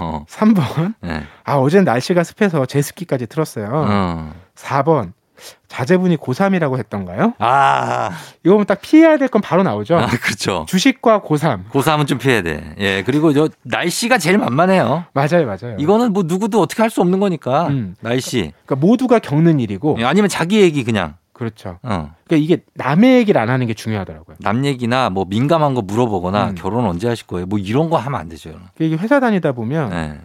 C: 어. 3번. 네. 아, 어젠 날씨가 습해서 제습기까지 틀었어요. 어. 4번. 자제분이 고3이라고 했던가요? 아. 이거면 딱 피해야 될 건 바로 나오죠? 아,
A: 그렇죠.
C: 주식과 고3.
A: 고3은 좀 피해야 돼. 예. 그리고 저 날씨가 제일 만만해요.
C: 맞아요, 맞아요.
A: 이거는 뭐 누구도 어떻게 할 수 없는 거니까. 음. 날씨.
C: 그러니까 모두가 겪는 일이고.
A: 예, 아니면 자기 얘기 그냥.
C: 그렇죠. 어. 그러니까 이게 남의 얘기를 안 하는 게 중요하더라고요.
A: 남 얘기나 뭐 민감한 거 물어보거나 음. 결혼 언제 하실 거예요? 뭐 이런 거 하면 안 되죠. 그러니까
C: 이게 회사 다니다 보면 네.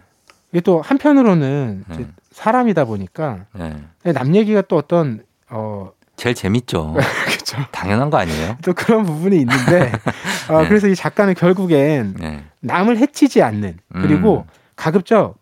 C: 이게 또 한편으로는 네. 사람이다 보니까 네. 남 얘기가 또 어떤 어
A: 제일 재밌죠. 그렇죠. 당연한 거 아니에요?
C: 또 그런 부분이 있는데 어, 네. 그래서 이 작가는 결국엔 네. 남을 해치지 않는 그리고 음. 가급적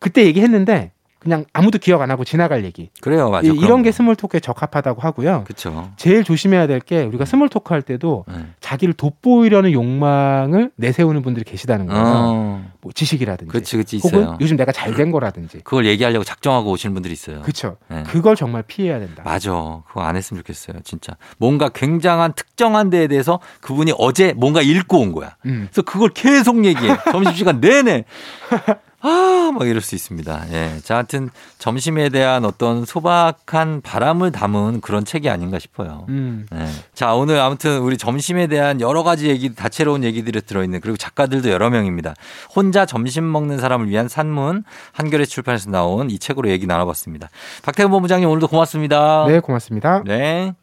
C: 그때 얘기했는데 그냥 아무도 기억 안 하고 지나갈 얘기.
A: 그래요, 맞아요.
C: 이, 런게 small talk에 적합하다고 하고요. 그렇죠. 제일 조심해야 될 게 우리가 small talk 할 때도 네. 자기를 돋보이려는 욕망을 내세우는 분들이 계시다는 거예요. 어. 뭐 지식이라든지.
A: 그렇지, 그렇지
C: 혹은
A: 있어요.
C: 요즘 내가 잘 된 거라든지.
A: 그걸 얘기하려고 작정하고 오시는 분들이 있어요.
C: 그렇죠. 네. 그걸 정말 피해야 된다.
A: 맞아. 그거 안 했으면 좋겠어요, 진짜. 뭔가 굉장한 특정한 데에 대해서 그분이 어제 뭔가 읽고 온 거야. 음. 그래서 그걸 계속 얘기해. 점심시간 내내. 아, 막 이럴 수 있습니다. 예. 자, 하여튼 점심에 대한 어떤 소박한 바람을 담은 그런 책이 아닌가 싶어요. 음. 예. 자, 오늘 아무튼 우리 점심에 대한 여러 가지 얘기, 다채로운 얘기들이 들어있는 그리고 작가들도 여러 명입니다. 혼자 점심 먹는 사람을 위한 산문 한겨레 출판에서 나온 이 책으로 얘기 나눠봤습니다. 박태근 본부장님 오늘도 고맙습니다.
C: 네, 고맙습니다.
A: 네.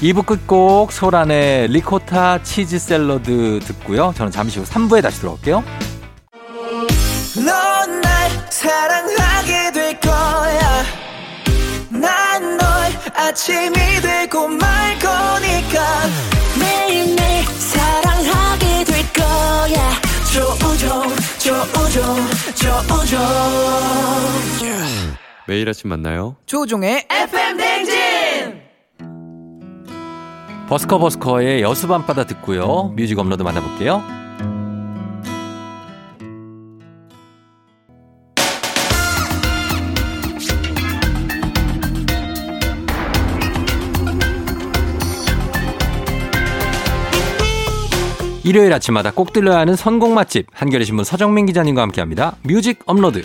A: 2부 끝곡 소란의 리코타 치즈 샐러드 듣고요. 저는 잠시 후 3부에 다시 돌아올게요. 넌 날 사랑하게 될 거야. 난 널 아침이 되고 말 거니까. 매일매일 사랑하게 될 거야. 조우종, 조우종, 조우종. 매일 아침 만나요. 조우종의 FM 대행진! 버스커 버스커의 여수 밤바다 듣고요. 뮤직 업로드 만나볼게요. 일요일 아침마다 꼭 들려야 하는 선곡 맛집 한겨레 신문 서정민 기자님과 함께합니다. 뮤직 업로드.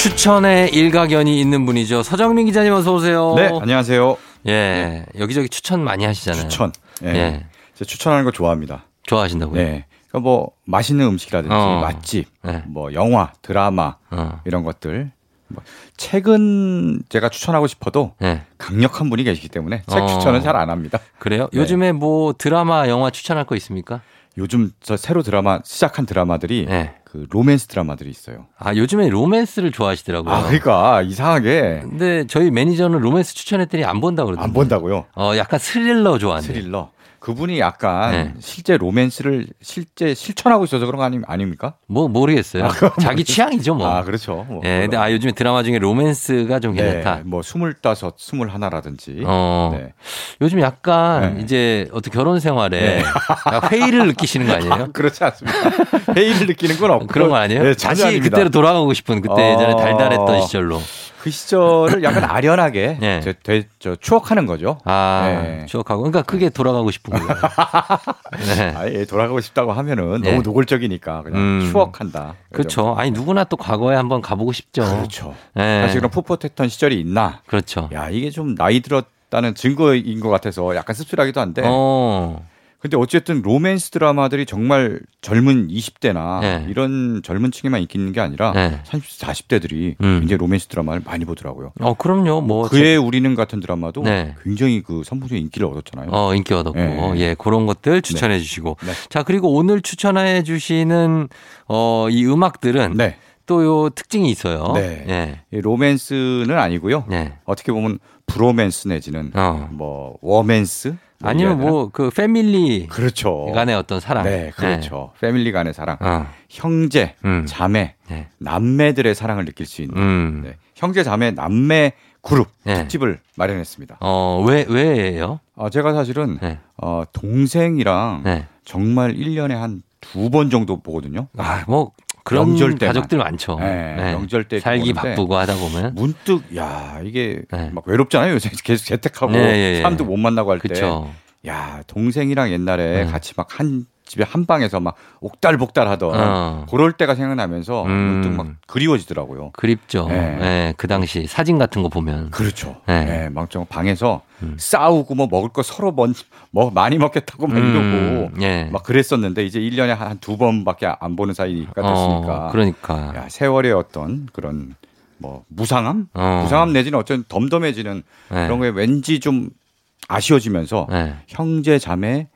A: 추천에 일가견이 있는 분이죠. 서정민 기자님 어서 오세요.
D: 네, 안녕하세요.
A: 예, 네. 여기저기 추천 많이 하시잖아요.
D: 추천. 예. 예. 제가 추천하는 거 좋아합니다.
A: 좋아하신다고요?
D: 네. 그러니까 뭐 맛있는 음식이라든지 어. 맛집, 네. 뭐 영화, 드라마 어. 이런 것들. 뭐 책은 제가 추천하고 싶어도 네. 강력한 분이 계시기 때문에 책 어. 추천은 잘 안 합니다.
A: 그래요? 네. 요즘에 뭐 드라마, 영화 추천할 거 있습니까?
D: 요즘 저 새로 드라마 시작한 드라마들이 네. 그 로맨스 드라마들이 있어요.
A: 아 요즘에 로맨스를 좋아하시더라고요.
D: 아 그러니까 이상하게.
A: 근데 저희 매니저는 로맨스 추천했더니 안 본다 그러던데.
D: 안 본다고요?
A: 어 약간 스릴러 좋아하는.
D: 스릴러. 그분이 약간 네. 실제 로맨스를 실제 실천하고 있어서 그런 거 아니, 아닙니까?
A: 뭐 모르겠어요. 아, 자기 취향이죠, 뭐.
D: 아, 그렇죠. 뭐.
A: 예, 근데 아 요즘에 드라마 중에 로맨스가 좀 네, 괜찮다.
D: 네, 뭐 스물다섯, 스물하나라든지. 어. 네.
A: 요즘 약간 네. 이제 어떤 결혼 생활에 네. 회의를 느끼시는 거 아니에요? 아,
D: 그렇지 않습니다. 회의를 느끼는 건 없고
A: 그런 거 아니에요? 네, 다시 아닙니다. 그때로 돌아가고 싶은 그때 예전에 어... 달달했던 시절로.
D: 그 시절을 약간 아련하게 네. 저, 되, 저 추억하는 거죠.
A: 아, 네. 추억하고. 그러니까 크게 돌아가고 싶은 거예요.
D: 네. 아 예 돌아가고 싶다고 하면은 네. 너무 노골적이니까 그냥 음. 추억한다.
A: 그렇죠. 아니 누구나 또 과거에 한번 가보고 싶죠.
D: 그렇죠. 네. 사실 그런 풋풋했던 시절이 있나?
A: 그렇죠.
D: 야 이게 좀 나이 들었 다는 증거인 것 같아서 약간 씁쓸하기도 한데. 어. 근데 어쨌든 로맨스 드라마들이 정말 젊은 20대나 네. 이런 젊은 층에만 인기 있는 게 아니라 네. 30대, 40대들이 음. 이제 로맨스 드라마를 많이 보더라고요.
A: 어, 그럼요. 뭐
D: 그의 저... 우리는 같은 드라마도 네. 굉장히 그 선풍적인 인기를 얻었잖아요.
A: 어, 인기 얻었고. 네. 예, 그런 것들 추천해 네. 주시고. 네. 자, 그리고 오늘 추천해 주시는 어, 이 음악들은 또요 특징이 있어요.
D: 네. 예. 로맨스는 아니고요. 어떻게 보면 브로맨스 내지는 어. 뭐 워맨스
A: 아니면 뭐 그 패밀리
D: 그렇죠.
A: 간의 어떤 사랑.
D: 네, 그렇죠. 네. 패밀리 간의 사랑. 어. 형제, 음. 자매, 네. 남매들의 사랑을 느낄 수 있는 음. 네. 형제, 자매, 남매 그룹 네. 특집을 마련했습니다.
A: 어, 왜 왜예요?
D: 어, 제가 사실은 네. 어, 동생이랑 네. 정말 1년에 한 두 번 정도 보거든요.
A: 아, 뭐 그런 명절 때 가족들 많죠.
D: 네, 네. 명절 때
A: 살기 바쁘고 하다 보면
D: 문득 야 이게 네. 막 외롭잖아요. 요새 계속 재택하고 네, 예, 예. 사람도 못 만나고 할 때. 야 동생이랑 옛날에 네. 같이 막 한 집에 한 방에서 막 옥달복달 하던 어. 그럴 때가 생각나면서 음. 문득 막 그리워지더라고요.
A: 그립죠. 네. 네. 그 당시 사진 같은 거 보면
D: 그렇죠. 네, 네 막정 방에서 음. 싸우고 뭐 먹을 거 서로 먼, 뭐 많이 먹겠다고 막 이러고 음. 네. 막 그랬었는데 이제 1년에 한 두 번밖에 안 보는 사이가 됐으니까.
A: 어, 그러니까.
D: 야, 세월의 어떤 그런 뭐 무상함? 어. 무상함 내지는 어쩐 덤덤해지는 네. 그런 거에 왠지 좀 아쉬워지면서 네. 형제 자매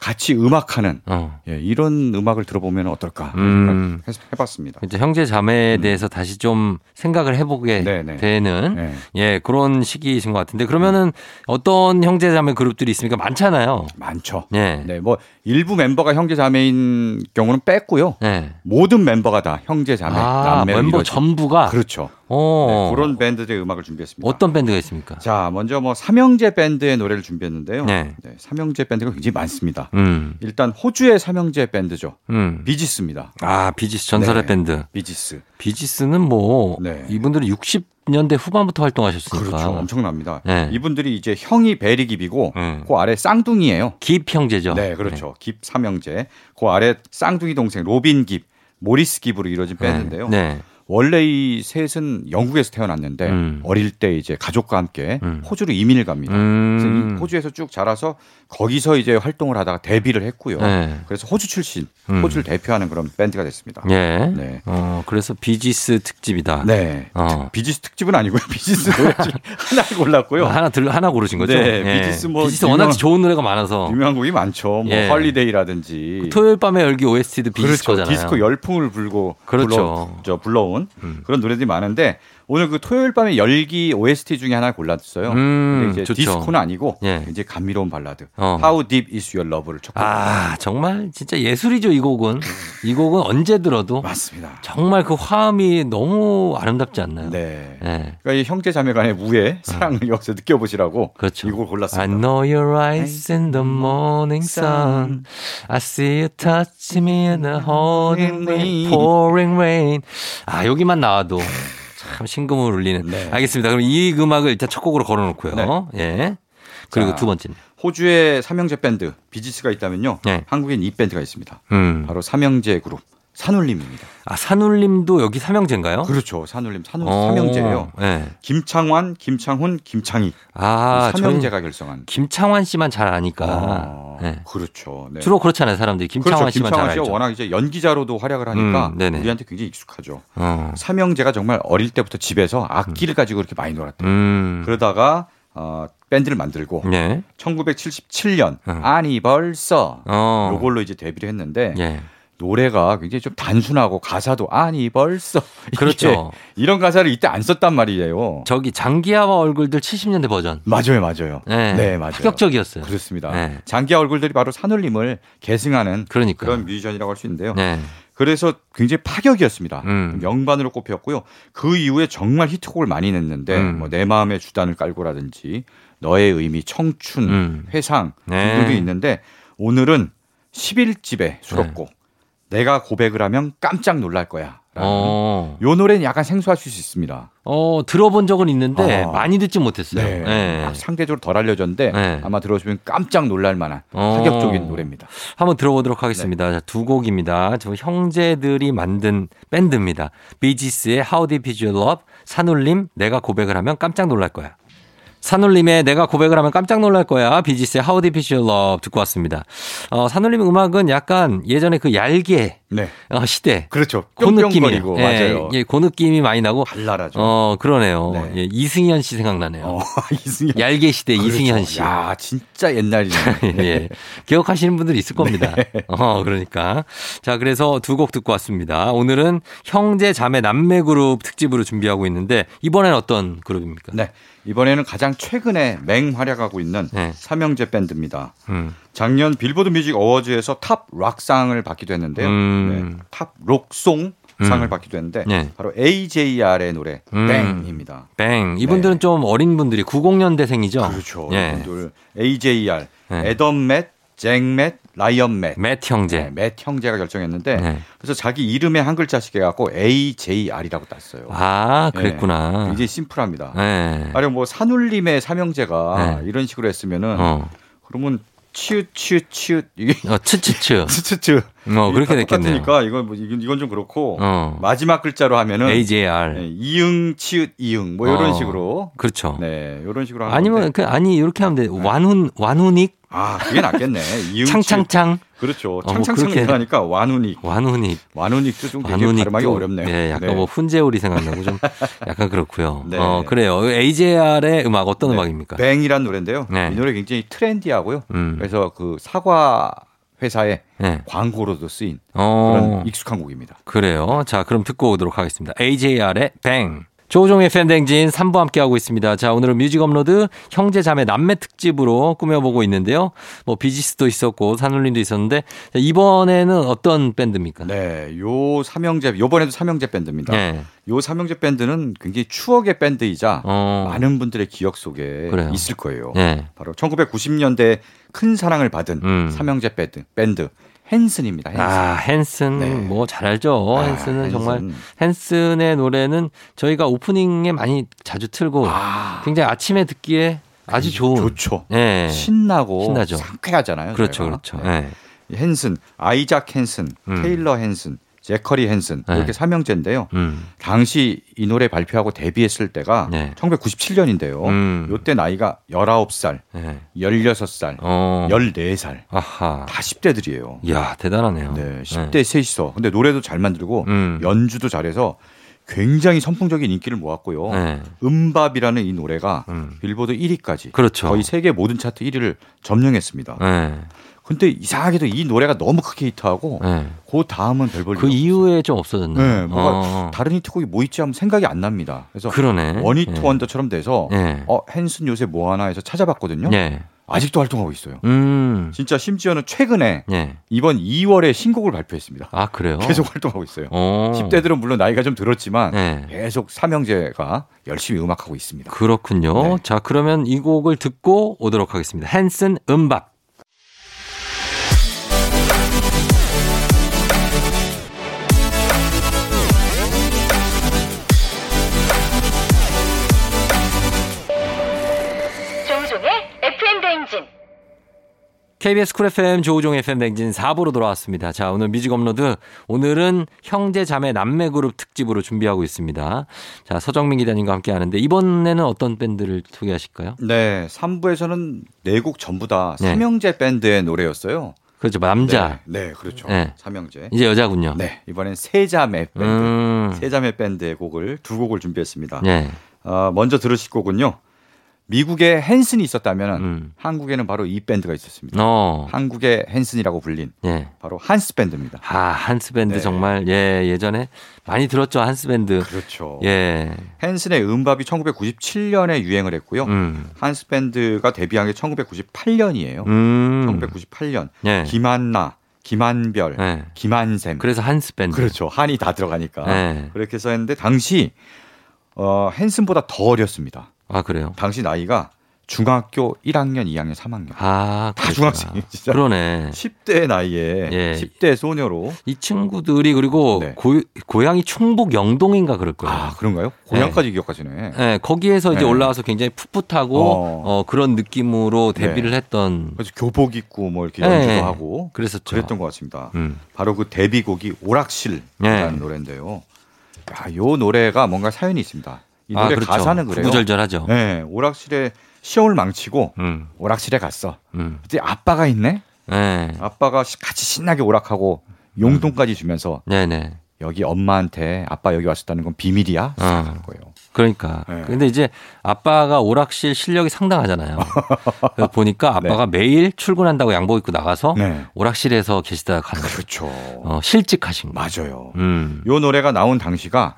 D: 같이 음악하는 어. 예, 이런 음악을 들어보면 어떨까 음. 해봤습니다.
A: 이제 형제 자매에 음. 대해서 다시 좀 생각을 해보게 네네. 네. 되는 네. 예 그런 시기이신 것 같은데 그러면은 어떤 형제 자매 그룹들이 있습니까? 많잖아요.
D: 많죠. 예. 네, 뭐 일부 멤버가 형제 자매인 경우는 뺐고요. 네. 모든 멤버가 다 형제 자매, 아, 남매
A: 멤버 이러지. 전부가
D: 그렇죠. 네, 그런 밴드들의 음악을 준비했습니다.
A: 어떤 밴드가 있습니까?
D: 자, 먼저 뭐 삼형제 밴드의 노래를 준비했는데요. 네. 네 삼형제 밴드가 굉장히 많습니다. 음. 일단 호주의 삼형제 밴드죠. 음. 비지스입니다.
A: 아, 비지스 전설의 네, 밴드.
D: 비지스.
A: 비지스는 뭐 네. 이분들이 60 년대 후반부터 활동하셨으니까.
D: 그렇죠. 엄청납니다. 네. 이분들이 이제 형이 베리깁이고 음. 그 아래 쌍둥이에요.
A: 깁 형제죠.
D: 네, 그렇죠. 네. 깁 삼형제. 그 아래 쌍둥이 동생 로빈 깁, 모리스 깁으로 이루어진 네. 밴드인데요. 네. 원래 이 셋은 영국에서 태어났는데 음. 어릴 때 이제 가족과 함께 음. 호주로 이민을 갑니다. 음. 호주에서 쭉 자라서 거기서 이제 활동을 하다가 데뷔를 했고요. 네. 그래서 호주 출신, 음. 호주를 대표하는 그런 밴드가 됐습니다.
A: 예. 네. 어, 그래서 비지스 특집이다.
D: 네. 어. 비지스 특집은 아니고요. 비지스 노래 하나 골랐고요.
A: 아, 하나 들 하나 고르신 거죠?
D: 네. 예. 비지스 뭐
A: 비지스 유명, 워낙 좋은 노래가 많아서
D: 유명한 곡이 많죠. 뭐 예. Holiday라든지
A: 그 토요일 밤의 열기 OST도 비지스
D: 그렇죠.
A: 거잖아요.
D: 디스코 열풍을 불고 그렇죠. 불러, 불러온 음. 그런 노래들이 많은데 오늘 그 토요일 밤에 열기 OST 중에 하나 골랐어요. 음, 이제 좋죠. 디스코는 아니고 예. 이제 감미로운 발라드. 어. How Deep Is Your Love를 쳤고.
A: 아 정말 진짜 예술이죠 이 곡은. 이 곡은 언제 들어도
D: 맞습니다.
A: 정말 그 화음이 너무 아름답지 않나요?
D: 네. 네. 그러니까 이 형제 자매간의 무의 사랑을 어. 여기서 느껴보시라고 그렇죠. 이곡 골랐습니다.
A: I know your eyes in the morning sun. I see you touch me in the pouring pouring rain. 아 여기만 나와도. 참 신금을 울리는. 네. 알겠습니다. 그럼 이 음악을 일단 첫 곡으로 걸어놓고요. 네. 예. 그리고 자, 두 번째는
D: 호주의 삼형제 밴드 비지스가 있다면요. 네. 한국엔 이 밴드가 있습니다. 음. 바로 삼형제 그룹. 산울림입니다.
A: 아, 산울림도 여기 삼형제인가요?
D: 그렇죠. 산울림 산울 어, 삼형제예요. 네. 김창완, 김창훈, 김창희. 아, 삼형제가 결성한.
A: 김창완 씨만 잘 아니까. 아,
D: 네. 그렇죠.
A: 네. 주로 그렇잖아요, 사람들이. 김창완 그렇죠. 씨만
D: 김창완
A: 잘 알죠.
D: 워낙 이제 연기자로도 활약을 하니까 음, 우리한테 굉장히 익숙하죠. 어. 삼형제가 정말 어릴 때부터 집에서 악기를 음. 가지고 이렇게 많이 놀았대요. 음. 그러다가 어, 밴드를 만들고 네. 1977년 어. 아니 벌써 어. 요걸로 이제 데뷔를 했는데 예. 노래가 굉장히 좀 단순하고 가사도 아니 벌써 그렇죠. 이런 가사를 이때 안 썼단 말이에요.
A: 저기 장기하와 얼굴들 70년대 버전.
D: 맞아요, 맞아요. 네,
A: 네 맞아요. 파격적이었어요.
D: 그렇습니다. 네. 장기하 얼굴들이 바로 산울림을 계승하는 그러니까. 그런 뮤지션이라고 할 수 있는데요. 네. 그래서 굉장히 파격이었습니다. 음. 명반으로 꼽혔고요. 그 이후에 정말 히트곡을 많이 냈는데 음. 뭐내 마음의 주단을 깔고라든지 너의 의미, 청춘, 음. 회상 네. 등도 있는데 오늘은 11집의 수록곡 내가 고백을 하면 깜짝 놀랄 거야. 어. 요 노래는 약간 생소하실 수 있습니다.
A: 어, 들어본 적은 있는데 어. 많이 듣지 못했어요. 네.
D: 네. 상대적으로 덜 알려졌는데 네. 아마 들어보시면 깜짝 놀랄 만한 어. 파격적인 노래입니다.
A: 한번 들어보도록 하겠습니다. 네. 두 곡입니다. 저 형제들이 만든 밴드입니다. 비지스의 How Deep Is Your Love, 산울림 내가 고백을 하면 깜짝 놀랄 거야. 산울림의 내가 고백을 하면 깜짝 놀랄 거야. 비지스의 How Deep Is Your Love 듣고 왔습니다. 어, 산울림 음악은 약간 예전에 그 얄개 네. 어, 시대.
D: 그렇죠.
A: 그 느낌이에요.
D: 예, 맞아요.
A: 예, 그 느낌이 많이 나고.
D: 발랄하죠.
A: 어, 그러네요. 네. 예, 이승현 씨 생각나네요. 어, 이승현. 얄개 시대 그렇죠. 이승현 씨.
D: 야, 진짜 옛날이네.
A: 예. 기억하시는 분들이 있을 겁니다. 네. 어, 그러니까. 자, 그래서 두 곡 듣고 왔습니다. 오늘은 형제 자매 남매 그룹 특집으로 준비하고 있는데 이번엔 어떤 그룹입니까?
D: 네. 이번에는 가장 최근에 맹활약하고 있는 네. 삼형제 밴드입니다. 음. 작년 빌보드 뮤직 어워즈에서 Top Rock 상을 받기도 했는데요. 음. 네, Top Rock Song 상을 음. 받기도 했는데 네. 바로 AJR의 노래 음. Bang입니다.
A: Bang. 이분들은 네. 좀 어린 분들이 90년대생이죠.
D: 그렇죠. 네. 이분들 AJR, 에덤 맷, 잭 맷, 라이언 맷.
A: 맷 형제. 네,
D: 맷 형제가 결정했는데 네. 그래서 자기 이름에 한 글자씩 해갖고 AJR이라고 땄어요.
A: 아, 그랬구나.
D: 네, 굉장히 심플합니다. 네. 아니 뭐 산울림의 삼형제가 네. 이런 식으로 했으면은 어. 그러면 치읓 치읓 치읓 이게
A: 어 츠츠츠
D: 츠츠츠
A: 어 그렇게 됐겠네요.
D: 똑같으니까 이건 뭐 이건, 이건 좀 그렇고 어. 마지막 글자로 하면은
A: AJR
D: 네, 이응 치읓 이응 뭐 이런 어. 식으로
A: 그렇죠.
D: 네 이런 식으로
A: 아니면 그 아니 이렇게 하면 돼 완훈 완훈익
D: 아, 그게 낫겠네.
A: 창창창.
D: 그렇죠. 창창창 어, 뭐 하니까 완훈익.
A: 완훈익.
D: 완훈익도 좀 되게 발음하기 어렵네요.
A: 네, 약간 네. 뭐 훈제오리 생각나고 좀 약간 그렇고요. 네. 어, 그래요. AJR의 음악 어떤 네. 음악입니까?
D: Bang이란 노래인데요. 네. 이 노래 굉장히 트렌디하고요. 음. 그래서 그 사과 회사의 네. 광고로도 쓰인 어. 그런 익숙한 곡입니다.
A: 그래요. 자, 그럼 듣고 오도록 하겠습니다. AJR의 Bang. 조우종의 FM 대행진 3부 함께하고 있습니다. 자, 오늘은 뮤직 업로드 형제 자매 남매 특집으로 꾸며보고 있는데요. 뭐 비지스도 있었고 산울림도 있었는데 자, 이번에는 어떤 밴드입니까?
D: 네, 요 삼형제 요번에도 삼형제 밴드입니다. 네. 요 삼형제 밴드는 굉장히 추억의 밴드이자 어. 많은 분들의 기억 속에 그래요. 있을 거예요. 네. 바로 1990년대 큰 사랑을 받은 음. 삼형제 밴드 밴드 헨슨입니다.
A: 헨슨. 아, 헨슨 네. 뭐잘 알죠. 아, 헨슨은 헨슨. 정말 헨슨의 노래는 저희가 오프닝에 많이 자주 틀고 아. 굉장히 아침에 듣기에 아주 좋은
D: 좋죠. 네. 신나고
A: 신나죠.
D: 상쾌하잖아요.
A: 그렇죠, 저희가. 그렇죠. 네.
D: 헨슨, 아이작 헨슨, 음. 테일러 헨슨, 제커리 헨슨 네. 이렇게 삼형제인데요. 음. 당시 이 노래 발표하고 데뷔했을 때가 네. 1997년인데요. 음. 요때 나이가 19살, 네. 16살, 어. 14살. 아하. 다 10대들이에요.
A: 이야, 대단하네요.
D: 네, 10대 셋이서. 근데 노래도 잘 만들고 음. 연주도 잘해서 굉장히 선풍적인 인기를 모았고요. 네. 음밥이라는 이 노래가 음. 빌보드 1위까지
A: 그렇죠.
D: 거의 세계 모든 차트 1위를 점령했습니다. 네. 근데 이상하게도 이 노래가 너무 크게 히트하고 네. 그 다음은 별 볼일
A: 그 이후에 좀 없어졌네요. 네,
D: 뭐가 어. 다른 히트곡이 뭐 있지 하면 생각이 안 납니다. 그래서
A: 그러네.
D: 원히트 네. 원더처럼 돼서 네. 어 헨슨 요새 뭐 하나 해서 찾아봤거든요. 네. 아직도 활동하고 있어요. 음. 진짜 심지어는 최근에 네. 이번 2월에 신곡을 발표했습니다.
A: 아 그래요?
D: 계속 활동하고 있어요. 오. 10대들은 물론 나이가 좀 들었지만 네. 계속 삼형제가 열심히 음악하고 있습니다.
A: 그렇군요. 네. 자 그러면 이 곡을 듣고 오도록 하겠습니다. 헨슨 음밥. KBS 쿨 FM 조우종 FM 대행진 4부로 돌아왔습니다. 자, 오늘 뮤직 업로드. 오늘은 형제 자매 남매 그룹 특집으로 준비하고 있습니다. 자, 서정민 기자님과 함께 하는데 이번에는 어떤 밴드를 소개하실까요?
D: 네, 3부에서는 네 곡 전부 다 네. 삼형제 밴드의 노래였어요.
A: 그렇죠. 남자.
D: 네, 네 그렇죠. 네. 삼형제.
A: 이제 여자군요.
D: 네. 이번엔 세자매 밴드. 음. 세자매 밴드의 곡을 두 곡을 준비했습니다. 네. 어, 먼저 들으실 곡은요. 미국에 핸슨이 있었다면 음. 한국에는 바로 이 밴드가 있었습니다. 어. 한국의 핸슨이라고 불린 예. 바로 한스 밴드입니다.
A: 아 한스 밴드 네. 정말 예 예전에 많이 들었죠 한스 밴드.
D: 그렇죠. 예. 핸슨의 MMMBop이 1997년에 유행을 했고요. 음. 한스 밴드가 데뷔한 게 1998년이에요. 음. 1998년 예. 김한나 김한별, 네. 김한샘.
A: 그래서 한스 밴드.
D: 그렇죠. 한이 다 들어가니까. 네. 그렇게 해서 했는데 당시 어, 헨슨보다 더 어렸습니다.
A: 아 그래요?
D: 당시 나이가 중학교 1학년, 2학년, 3학년. 아, 다 중학생이 진짜.
A: 그러네.
D: 10대 나이에 예. 10대 소녀로
A: 이 친구들이 그리고 네. 고, 고향이 충북 영동인가 그럴 거예요.
D: 아, 그런가요? 고향까지 네. 기억하시네.
A: 네, 거기에서 이제 네. 올라와서 굉장히 풋풋하고 어. 어 그런 느낌으로 네. 데뷔를 했던
D: 그래서 교복 입고 뭐 이렇게 연주도 네. 하고 그랬었죠. 그랬던 것 같습니다. 음. 바로 그 데뷔곡이 오락실이라는 노래인데요. 야, 요 노래가 뭔가 사연이 있습니다. 이 노래 아, 그렇죠. 가사는 그래요.
A: 구절절하죠.
D: 네, 오락실에 시험을 망치고 음. 오락실에 갔어. 음. 그때 아빠가 있네. 네. 아빠가 같이 신나게 오락하고 용돈까지 주면서 네네. 여기 엄마한테 아빠 여기 왔었다는 건 비밀이야. 어. 거예요.
A: 그러니까. 네. 근데 이제 아빠가 오락실 실력이 상당하잖아요. 보니까 아빠가 네. 매일 출근한다고 양복 입고 나가서 네. 오락실에서 계시다가 가는
D: 그렇죠.
A: 어, 실직하신
D: 거. 맞아요. 음. 요 노래가 나온 당시가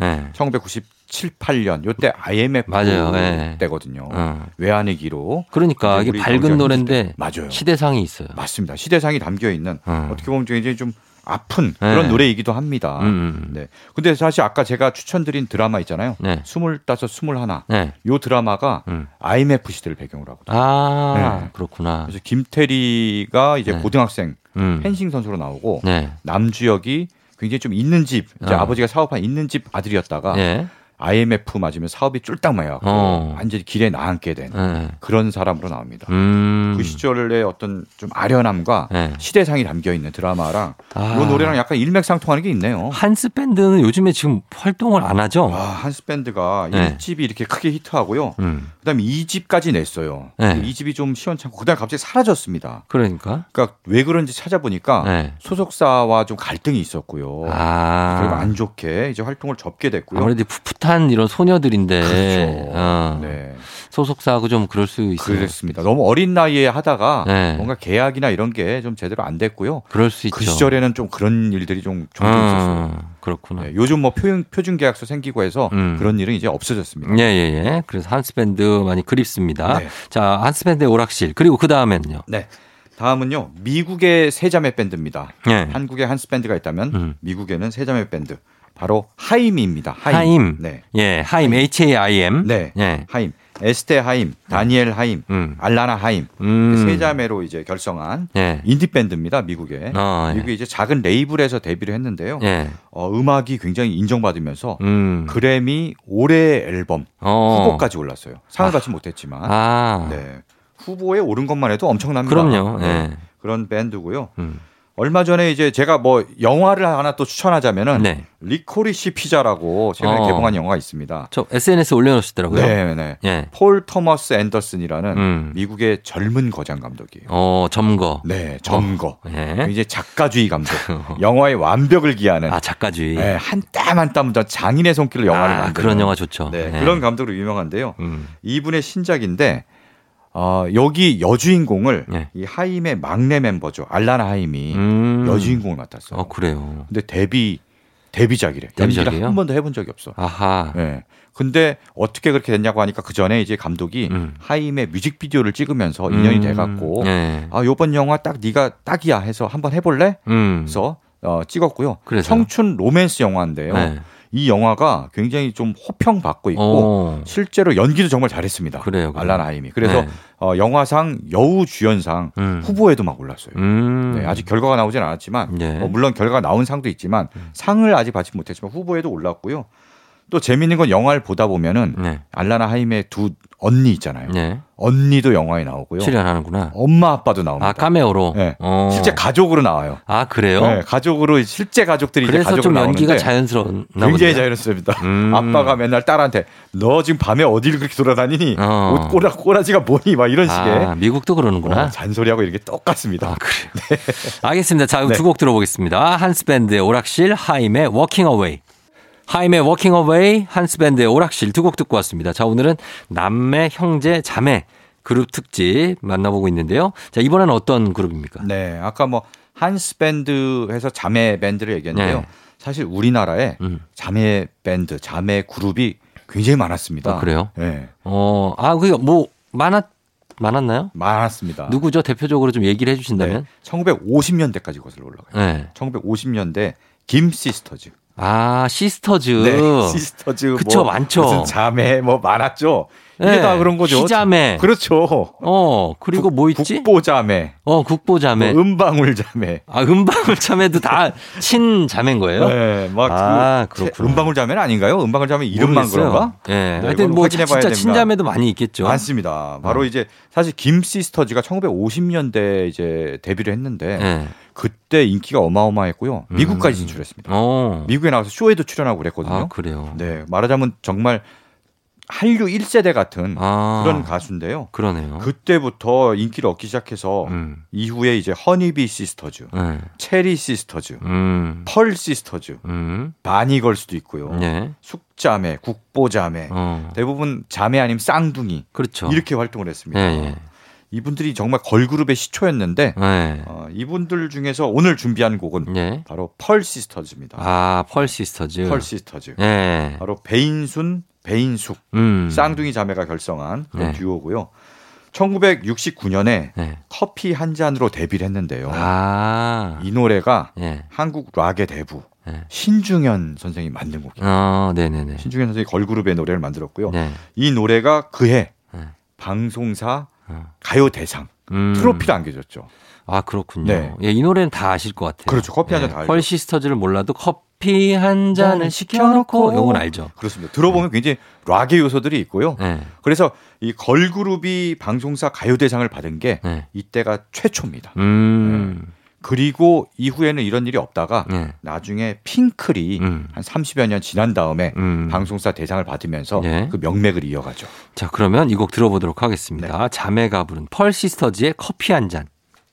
D: 1997, 8년 요때 IMF 맞아요. 네. 때거든요. 어. 외환위기로.
A: 그러니까 이게 밝은 노래인데 맞아요. 시대상이 있어요.
D: 맞습니다. 시대상이 담겨 있는 어. 어떻게 보면 이제 좀 아픈 그런 네. 노래이기도 합니다. 음, 음. 네. 근데 사실 아까 제가 추천드린 드라마 있잖아요. 네. 스물다섯, 스물하나. 네. 요 드라마가 음. IMF 시대를 배경으로 하거든요.
A: 아, 네. 그렇구나.
D: 그래서 김태리가 이제 네. 고등학생 음. 펜싱 선수로 나오고 네. 남주혁이 굉장히 좀 있는 집, 이제 어. 아버지가 사업한 있는 집 아들이었다가 IMF 맞으면 사업이 쫄딱 망해갖고 어. 완전히 길에 나앉게 된 네. 그런 사람으로 나옵니다. 음. 그 시절의 어떤 좀 아련함과 네. 시대상이 담겨 있는 드라마랑 아. 이 노래랑 약간 일맥상통하는 게 있네요.
A: 한스 밴드는 요즘에 지금 활동을 안 하죠?
D: 아, 한스 밴드가 네. 1집이 이렇게 크게 히트하고요. 음. 그다음에 2집까지 냈어요. 네. 2집이 좀 시원찮고 그다음에 갑자기 사라졌습니다.
A: 그러니까.
D: 그러니까 왜 그런지 찾아보니까 네. 소속사와 좀 갈등이 있었고요. 아. 그리고 안 좋게 이제 활동을 접게 됐고요.
A: 아무래도 풋풋한 풋한 이런 소녀들인데 그렇죠. 어. 네. 소속사하고 좀 그럴 수 있어요.
D: 그렇습니다. 너무 어린 나이에 하다가 네. 뭔가 계약이나 이런 게 좀 제대로 안 됐고요.
A: 그럴
D: 수그 있죠. 그 시절에는 좀 그런 일들이 좀 종종 어. 있었어요.
A: 그렇구나. 네,
D: 요즘 뭐 표준, 표준 계약서 생기고 해서 음. 그런 일은 이제 없어졌습니다.
A: 예, 예, 예. 그래서 한스 밴드 많이 그립습니다. 네. 자, 한스 밴드의 오락실. 그리고 그 다음에는요.
D: 네. 다음은요. 미국의 세자매 밴드입니다. 네. 한국에 한스 밴드가 있다면 음. 미국에는 세자매 밴드. 바로 하임입니다.
A: 하임. 하임. 네. 예, 하임. H A I M.
D: 네. 예. 하임. 에스테 하임, 다니엘 하임, 음. 알라나 하임 음. 세 자매로 이제 결성한 예. 인디 밴드입니다. 미국에 어, 예. 미국에 이제 작은 레이블에서 데뷔를 했는데요. 예. 어, 음악이 굉장히 인정받으면서 음. 그래미 올해 앨범 어. 후보까지 올랐어요. 상을 아. 받지 못했지만 아. 네. 후보에 오른 것만 해도 엄청납니다.
A: 그럼요.
D: 네. 예. 그런 밴드고요. 음. 얼마 전에 이제 제가 뭐 영화를 하나 또 추천하자면은 네. Licorice Pizza라고 최근에 어. 개봉한 영화가 있습니다.
A: 저 SNS 올려놓으시더라고요.
D: 네, 네. 예. 폴 토머스 앤더슨이라는 음. 미국의 젊은 거장 감독이에요.
A: 어, 젊거.
D: 네, 젊거. 어. 예. 이제 작가주의 감독. 영화의 완벽을 기하는.
A: 아, 작가주의.
D: 네, 한땀 한땀 더 장인의 손길로 영화를 아, 만드는.
A: 그런 영화 좋죠.
D: 네, 네. 그런 감독으로 유명한데요. 음. 이분의 신작인데 어, 여기 여주인공을 네. 이 하임의 막내 멤버죠. 알라나 하임이 음. 여주인공을 맡았어요.
A: 어, 그래요.
D: 근데 데뷔 데뷔작이래. 데뷔작이에요? 한 번도 해본 적이 없어.
A: 아하.
D: 네. 근데 어떻게 그렇게 됐냐고 하니까 그 전에 이제 감독이 음. 하임의 뮤직비디오를 찍으면서 음. 인연이 돼갖고 네. 아 요번 영화 딱 네가 딱이야 해서 한번 해볼래? 음. 그래서 어, 찍었고요. 그래서? 청춘 로맨스 영화인데요. 네. 이 영화가 굉장히 좀 호평 받고 있고 오. 실제로 연기도 정말 잘했습니다.
A: 그래요.
D: 그래요. 알란 하임이. 그래서 네. 어, 영화상 여우 주연상 음. 후보에도 막 올랐어요. 음. 네, 아직 결과가 나오진 않았지만 네. 어, 물론 결과가 나온 상도 있지만 음. 상을 아직 받지 못했지만 후보에도 올랐고요. 또 재밌는 건 영화를 보다 보면은 네. 알라나 하임의 두 언니 있잖아요. 네. 언니도 영화에 나오고요.
A: 출연하는구나.
D: 엄마 아빠도 나옵니다.
A: 아 카메오로.
D: 네. 어. 실제 가족으로 나와요.
A: 아 그래요?
D: 네, 가족으로 실제 가족들이
A: 그래서
D: 이제
A: 좀 연기가 자연스러운.
D: 굉장히 자연스럽습니다. 음. 아빠가 맨날 딸한테 너 지금 밤에 어디를 그렇게 돌아다니니? 어. 옷 꼬라 꼬라지가 뭐니? 막 이런 식의.
A: 아, 미국도 그러는구나. 어,
D: 잔소리하고 이렇게 똑같습니다. 아,
A: 그래. 네. 알겠습니다. 자, 네. 두곡 들어보겠습니다. 한스 밴드의 오락실, 하임의 Walking Away. 하임의 Walking Away, 한스밴드의 오락실 두 곡 듣고 왔습니다. 자, 오늘은 남매, 형제, 자매 그룹 특집 만나보고 있는데요. 자, 이번에는 어떤 그룹입니까?
D: 네, 아까 뭐 한스밴드 해서 자매 밴드를 얘기했는데요. 네. 사실 우리나라에 음. 자매 밴드, 자매 그룹이 굉장히 많았습니다.
A: 아, 그래요?
D: 네.
A: 어, 아, 그게 뭐 많았 많았나요?
D: 많았습니다.
A: 누구죠? 대표적으로 좀 얘기를 해 주신다면?
D: 네, 1950년대까지 거슬러 올라가요. 네. 1950년대 김 시스터즈.
A: 아, 시스터즈.
D: 네, 시스터즈.
A: 그쵸,
D: 뭐
A: 많죠.
D: 무슨 자매 뭐 많았죠. 이게 네. 다 그런 거죠.
A: 희자매.
D: 그렇죠.
A: 어, 그리고 국, 뭐 있지?
D: 국보자매.
A: 어, 국보자매.
D: 뭐 은방울자매.
A: 아, 은방울자매도 다 친자매인 거예요?
D: 네, 막 아, 그, 그렇군 은방울자매는 아닌가요? 은방울자매 이름만 모르겠어요. 그런가?
A: 네. 네 하여튼 뭐 진짜 됩니다. 친자매도 많이 있겠죠.
D: 많습니다. 바로 어. 이제 사실 김 시스터즈가 1950년대 이제 데뷔를 했는데 네. 그때 인기가 어마어마했고요. 미국까지 음. 진출했습니다. 음. 미국에 나와서 쇼에도 출연하고 그랬거든요.
A: 아, 그래요.
D: 네, 말하자면 정말 한류 1세대 같은 아, 그런 가수인데요.
A: 그러네요.
D: 그때부터 인기를 얻기 시작해서 음. 이후에 이제 허니비 시스터즈, 네. 체리 시스터즈, 음. 펄 시스터즈, 음. 바니걸스도 있고요. 네. 숙자매, 국보자매, 어. 대부분 자매 아니면 쌍둥이
A: 그렇죠.
D: 이렇게 활동을 했습니다. 네. 이분들이 정말 걸그룹의 시초였는데 네. 어, 이분들 중에서 오늘 준비한 곡은 네. 바로 펄 시스터즈입니다.
A: 아, 펄 시스터즈.
D: 펄 시스터즈. 네. 바로 배인순, 배인숙 음. 쌍둥이 자매가 결성한 네. 듀오고요. 1969년에 네. 커피 한 잔으로 데뷔를 했는데요. 아. 이 노래가 네. 한국 락의 대부 네. 신중현 선생이 만든 곡이에요. 아, 네네네. 신중현 선생이 걸그룹의 노래를 만들었고요. 네. 이 노래가 그해 네. 방송사 어. 가요 대상 음. 트로피를 안겨줬죠.
A: 아 그렇군요. 네. 예, 이 노래는 다 아실 것 같아요.
D: 그렇죠. 커피 한잔 예, 다 알죠.
A: 펄 시스터즈를 몰라도 커피 한 잔을 시켜놓고 요건 알죠.
D: 그렇습니다. 들어보면 네. 굉장히 락의 요소들이 있고요. 네. 그래서 이 걸그룹이 방송사 가요대상을 받은 게 네. 이때가 최초입니다. 음. 네. 그리고 이후에는 이런 일이 없다가 네. 나중에 핑클이 음. 한 30여 년 지난 다음에 음. 방송사 대상을 받으면서 네. 그 명맥을 이어가죠.
A: 자, 그러면 이 곡 들어보도록 하겠습니다. 네. 자매가 부른 펄 시스터즈의 커피 한 잔.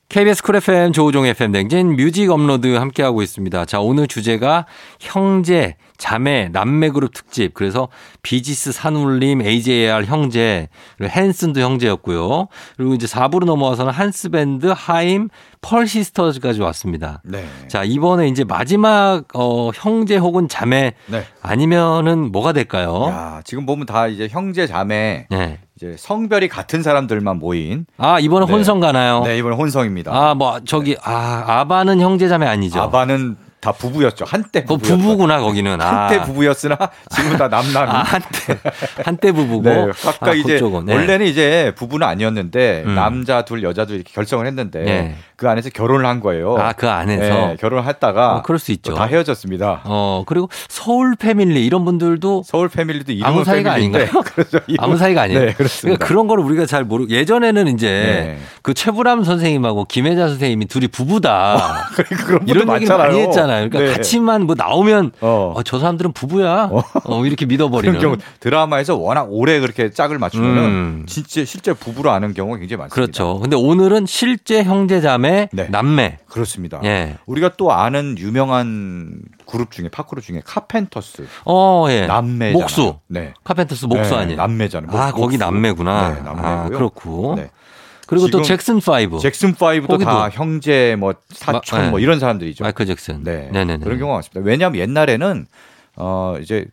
A: KBS 쿨 FM 조우종 FM 대행진 뮤직 업로드 함께하고 있습니다. 자, 오늘 주제가 형제, 자매, 남매 그룹 특집. 그래서 비지스 산울림, AJR 형제, 핸슨도 형제였고요. 그리고 이제 4부로 넘어와서는 한스밴드, 하임, 펄 시스터즈까지 왔습니다. 네. 자, 이번에 이제 마지막 어 형제 혹은 자매 네. 아니면은 뭐가 될까요?
D: 야, 지금 보면 다 이제 형제 자매 네. 이제 성별이 같은 사람들만 모인.
A: 아, 이번에 네. 혼성 가나요?
D: 네, 이번에 혼성입니다.
A: 아, 뭐, 저기, 아, 아바는 형제자매 아니죠?
D: 아바는 다 부부였죠. 한때
A: 그 부부구나 거기는.
D: 한때 아. 부부였으나 지금 다 남남.
A: 아, 한때 한때 부부고.
D: 네, 각각 아, 이제 네. 원래는 이제 부부는 아니었는데 음. 남자 둘 여자 둘 이렇게 결정을 했는데 네. 그 안에서 결혼을 한 거예요.
A: 아, 그 안에서 네,
D: 결혼을 했다가
A: 어, 그럴 수 있죠.
D: 다 헤어졌습니다.
A: 어, 그리고 서울 패밀리 이런 분들도
D: 서울 패밀리도
A: 아무 사이가 아닌가요? 그렇죠. 아무 사이가 아니에요. 네, 그렇습니다. 그러니까 그런 거를 우리가 잘 모르. 예전에는 이제 네. 그 최불암 선생님하고 김혜자 선생님이 둘이 부부다. 어,
D: 그런 이런 얘기
A: 많이 했잖아요. 그러니까 네. 같이 얘기만 뭐 나오면 어. 어, 저 사람들은 부부야. 어. 어 이렇게 믿어버리는 경우
D: 드라마에서 워낙 오래 그렇게 짝을 맞추면은 음. 진짜 실제 부부로 아는 경우가 굉장히 많습니다.
A: 그렇죠. 근데 오늘은 실제 형제자매 네. 남매
D: 그렇습니다. 예. 우리가 또 아는 유명한 그룹 중에 파크룹 중에 카펜터스.
A: 어, 예. 남매 목수. 네. 카펜터스 목수 네, 아니에요?
D: 남매잖아요.
A: 아, 목수. 거기 남매구나. 네, 남매고요. 아, 그렇고. 네. 그리고 또 잭슨 5.
D: 잭슨 5도 다 형제 뭐 사촌 마, 뭐 네. 이런 사람들이죠.
A: 마이클 잭슨.
D: 네. 네네네. 그런 경우가 많습니다. 왜냐하면 옛날에는 어 이제 막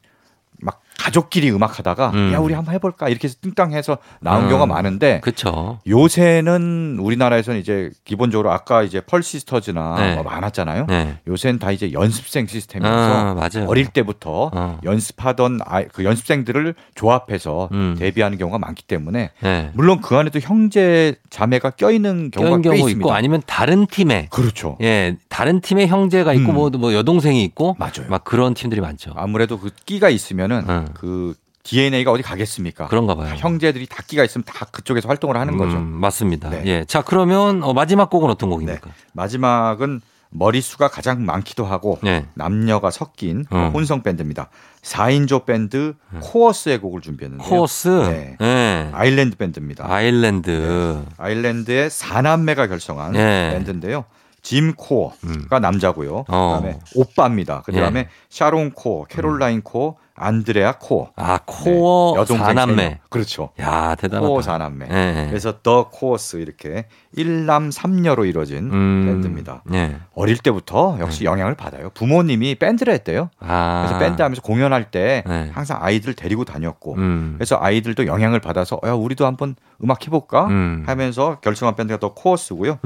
D: 가족끼리 음악 하다가 음. 야 우리 한번 해볼까 이렇게 해서 띵땅해서 나온 음. 경우가 많은데
A: 그쵸.
D: 요새는 우리나라에서는 이제 기본적으로 아까 이제 펄 시스터즈나 네. 뭐 많았잖아요. 네. 요새는 다 이제 연습생 시스템이어서 아, 어릴 때부터 어. 연습하던 아이, 그 연습생들을 조합해서 음. 데뷔하는 경우가 많기 때문에 네. 물론 그 안에도 형제 자매가 껴있는 경우가 꽤 경우 있습니다.
A: 있고 아니면 다른 팀에
D: 그렇죠.
A: 예 다른 팀에 형제가 있고 음. 뭐, 뭐 여동생이 있고
D: 맞아요.
A: 막 그런 팀들이 많죠.
D: 아무래도 그 끼가 있으면은 음. 그 DNA가 어디 가겠습니까?
A: 그런가 봐요.
D: 형제들이 다 끼가 있으면 다 그쪽에서 활동을 하는 거죠. 음,
A: 맞습니다. 네. 예. 자, 그러면 어, 마지막 곡은 어떤 곡입니까? 네.
D: 마지막은 머리수가 가장 많기도 하고 네. 남녀가 섞인 어. 혼성 밴드입니다. 4인조 밴드 네. 코어스의 곡을 준비했는데요.
A: 코어스? 네. 네.
D: 아일랜드 밴드입니다.
A: 아일랜드. 네.
D: 아일랜드의 사남매가 결성한 네. 밴드인데요. 짐 코어가 음. 남자고요. 어. 그다음에 오빠입니다. 그다음에 예. 샤론 코어, 캐롤라인 코어, 안드레아 코어.
A: 아, 코어 네, 여동생 사남매.
D: 그렇죠.
A: 야, 대단하다.
D: 코어 사남매. 네. 그래서 더 코어스 이렇게 일남 삼녀로 이루어진 음. 밴드입니다. 네. 어릴 때부터 역시 네. 영향을 받아요. 부모님이 밴드를 했대요. 아. 그래서 밴드 하면서 공연할 때 네. 항상 아이들 데리고 다녔고 음. 그래서 아이들도 영향을 받아서 야, 우리도 한번 음악 해볼까 음. 하면서 결성한 밴드가 더 코어스고요.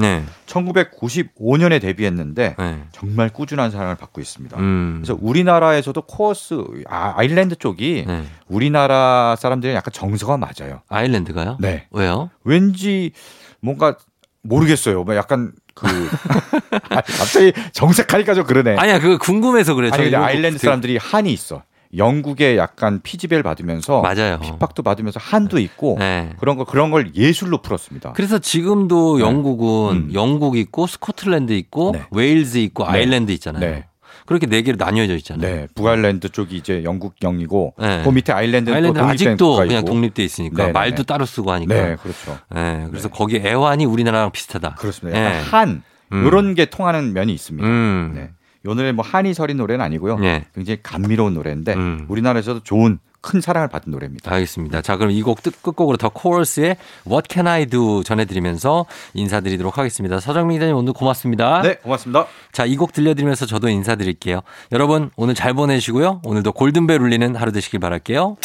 D: 1995년에 데뷔했는데 정말 꾸준한 사랑을 받고 있습니다. 음. 그래서 우리나라에서도 코어스 아, 아일랜드 쪽이 네. 우리나라 사람들이 약간 정서가 맞아요.
A: 아일랜드가요?
D: 네.
A: 왜요?
D: 왠지 뭔가 모르겠어요. 뭐 약간 그 아, 갑자기 정색하니까 좀 그러네.
A: 아니야, 그 궁금해서 그래.
D: 아니, 아일랜드 사람들이 한이 있어. 영국에 약간 피지배 받으면서
A: 맞아요.
D: 핍박도 받으면서 한도 있고 네. 그런 걸 그런 걸 예술로 풀었습니다.
A: 그래서 지금도 네. 영국은 음. 영국 있고 스코틀랜드 있고 네. 웨일즈 있고 네. 아일랜드 있잖아요. 네. 그렇게 네 개로 나뉘어져 있잖아요.
D: 네, 북아일랜드 쪽이 이제 영국령이고 네. 그 밑에 아일랜드는
A: 아일랜드 아직도 그냥 독립돼 있으니까 네, 말도 따로 쓰고 하니까.
D: 네, 그렇죠.
A: 네, 그래서 거기 애환이 우리나라랑 비슷하다.
D: 그렇습니다. 한 음. 이런 게 통하는 면이 있습니다. 음. 네. 이 노래 뭐 한이 서린 노래는 아니고요. 네. 굉장히 감미로운 노래인데 음. 우리나라에서도 좋은 큰 사랑을 받은 노래입니다.
A: 알겠습니다. 자, 그럼 이 곡 끝곡으로 더 코러스의 What Can I Do 전해드리면서 인사드리도록 하겠습니다. 서정민 기자님 오늘 고맙습니다.
D: 네, 고맙습니다.
A: 자, 이 곡 들려드리면서 저도 인사드릴게요. 여러분 오늘 잘 보내시고요. 오늘도 골든벨 울리는 하루 되시길 바랄게요.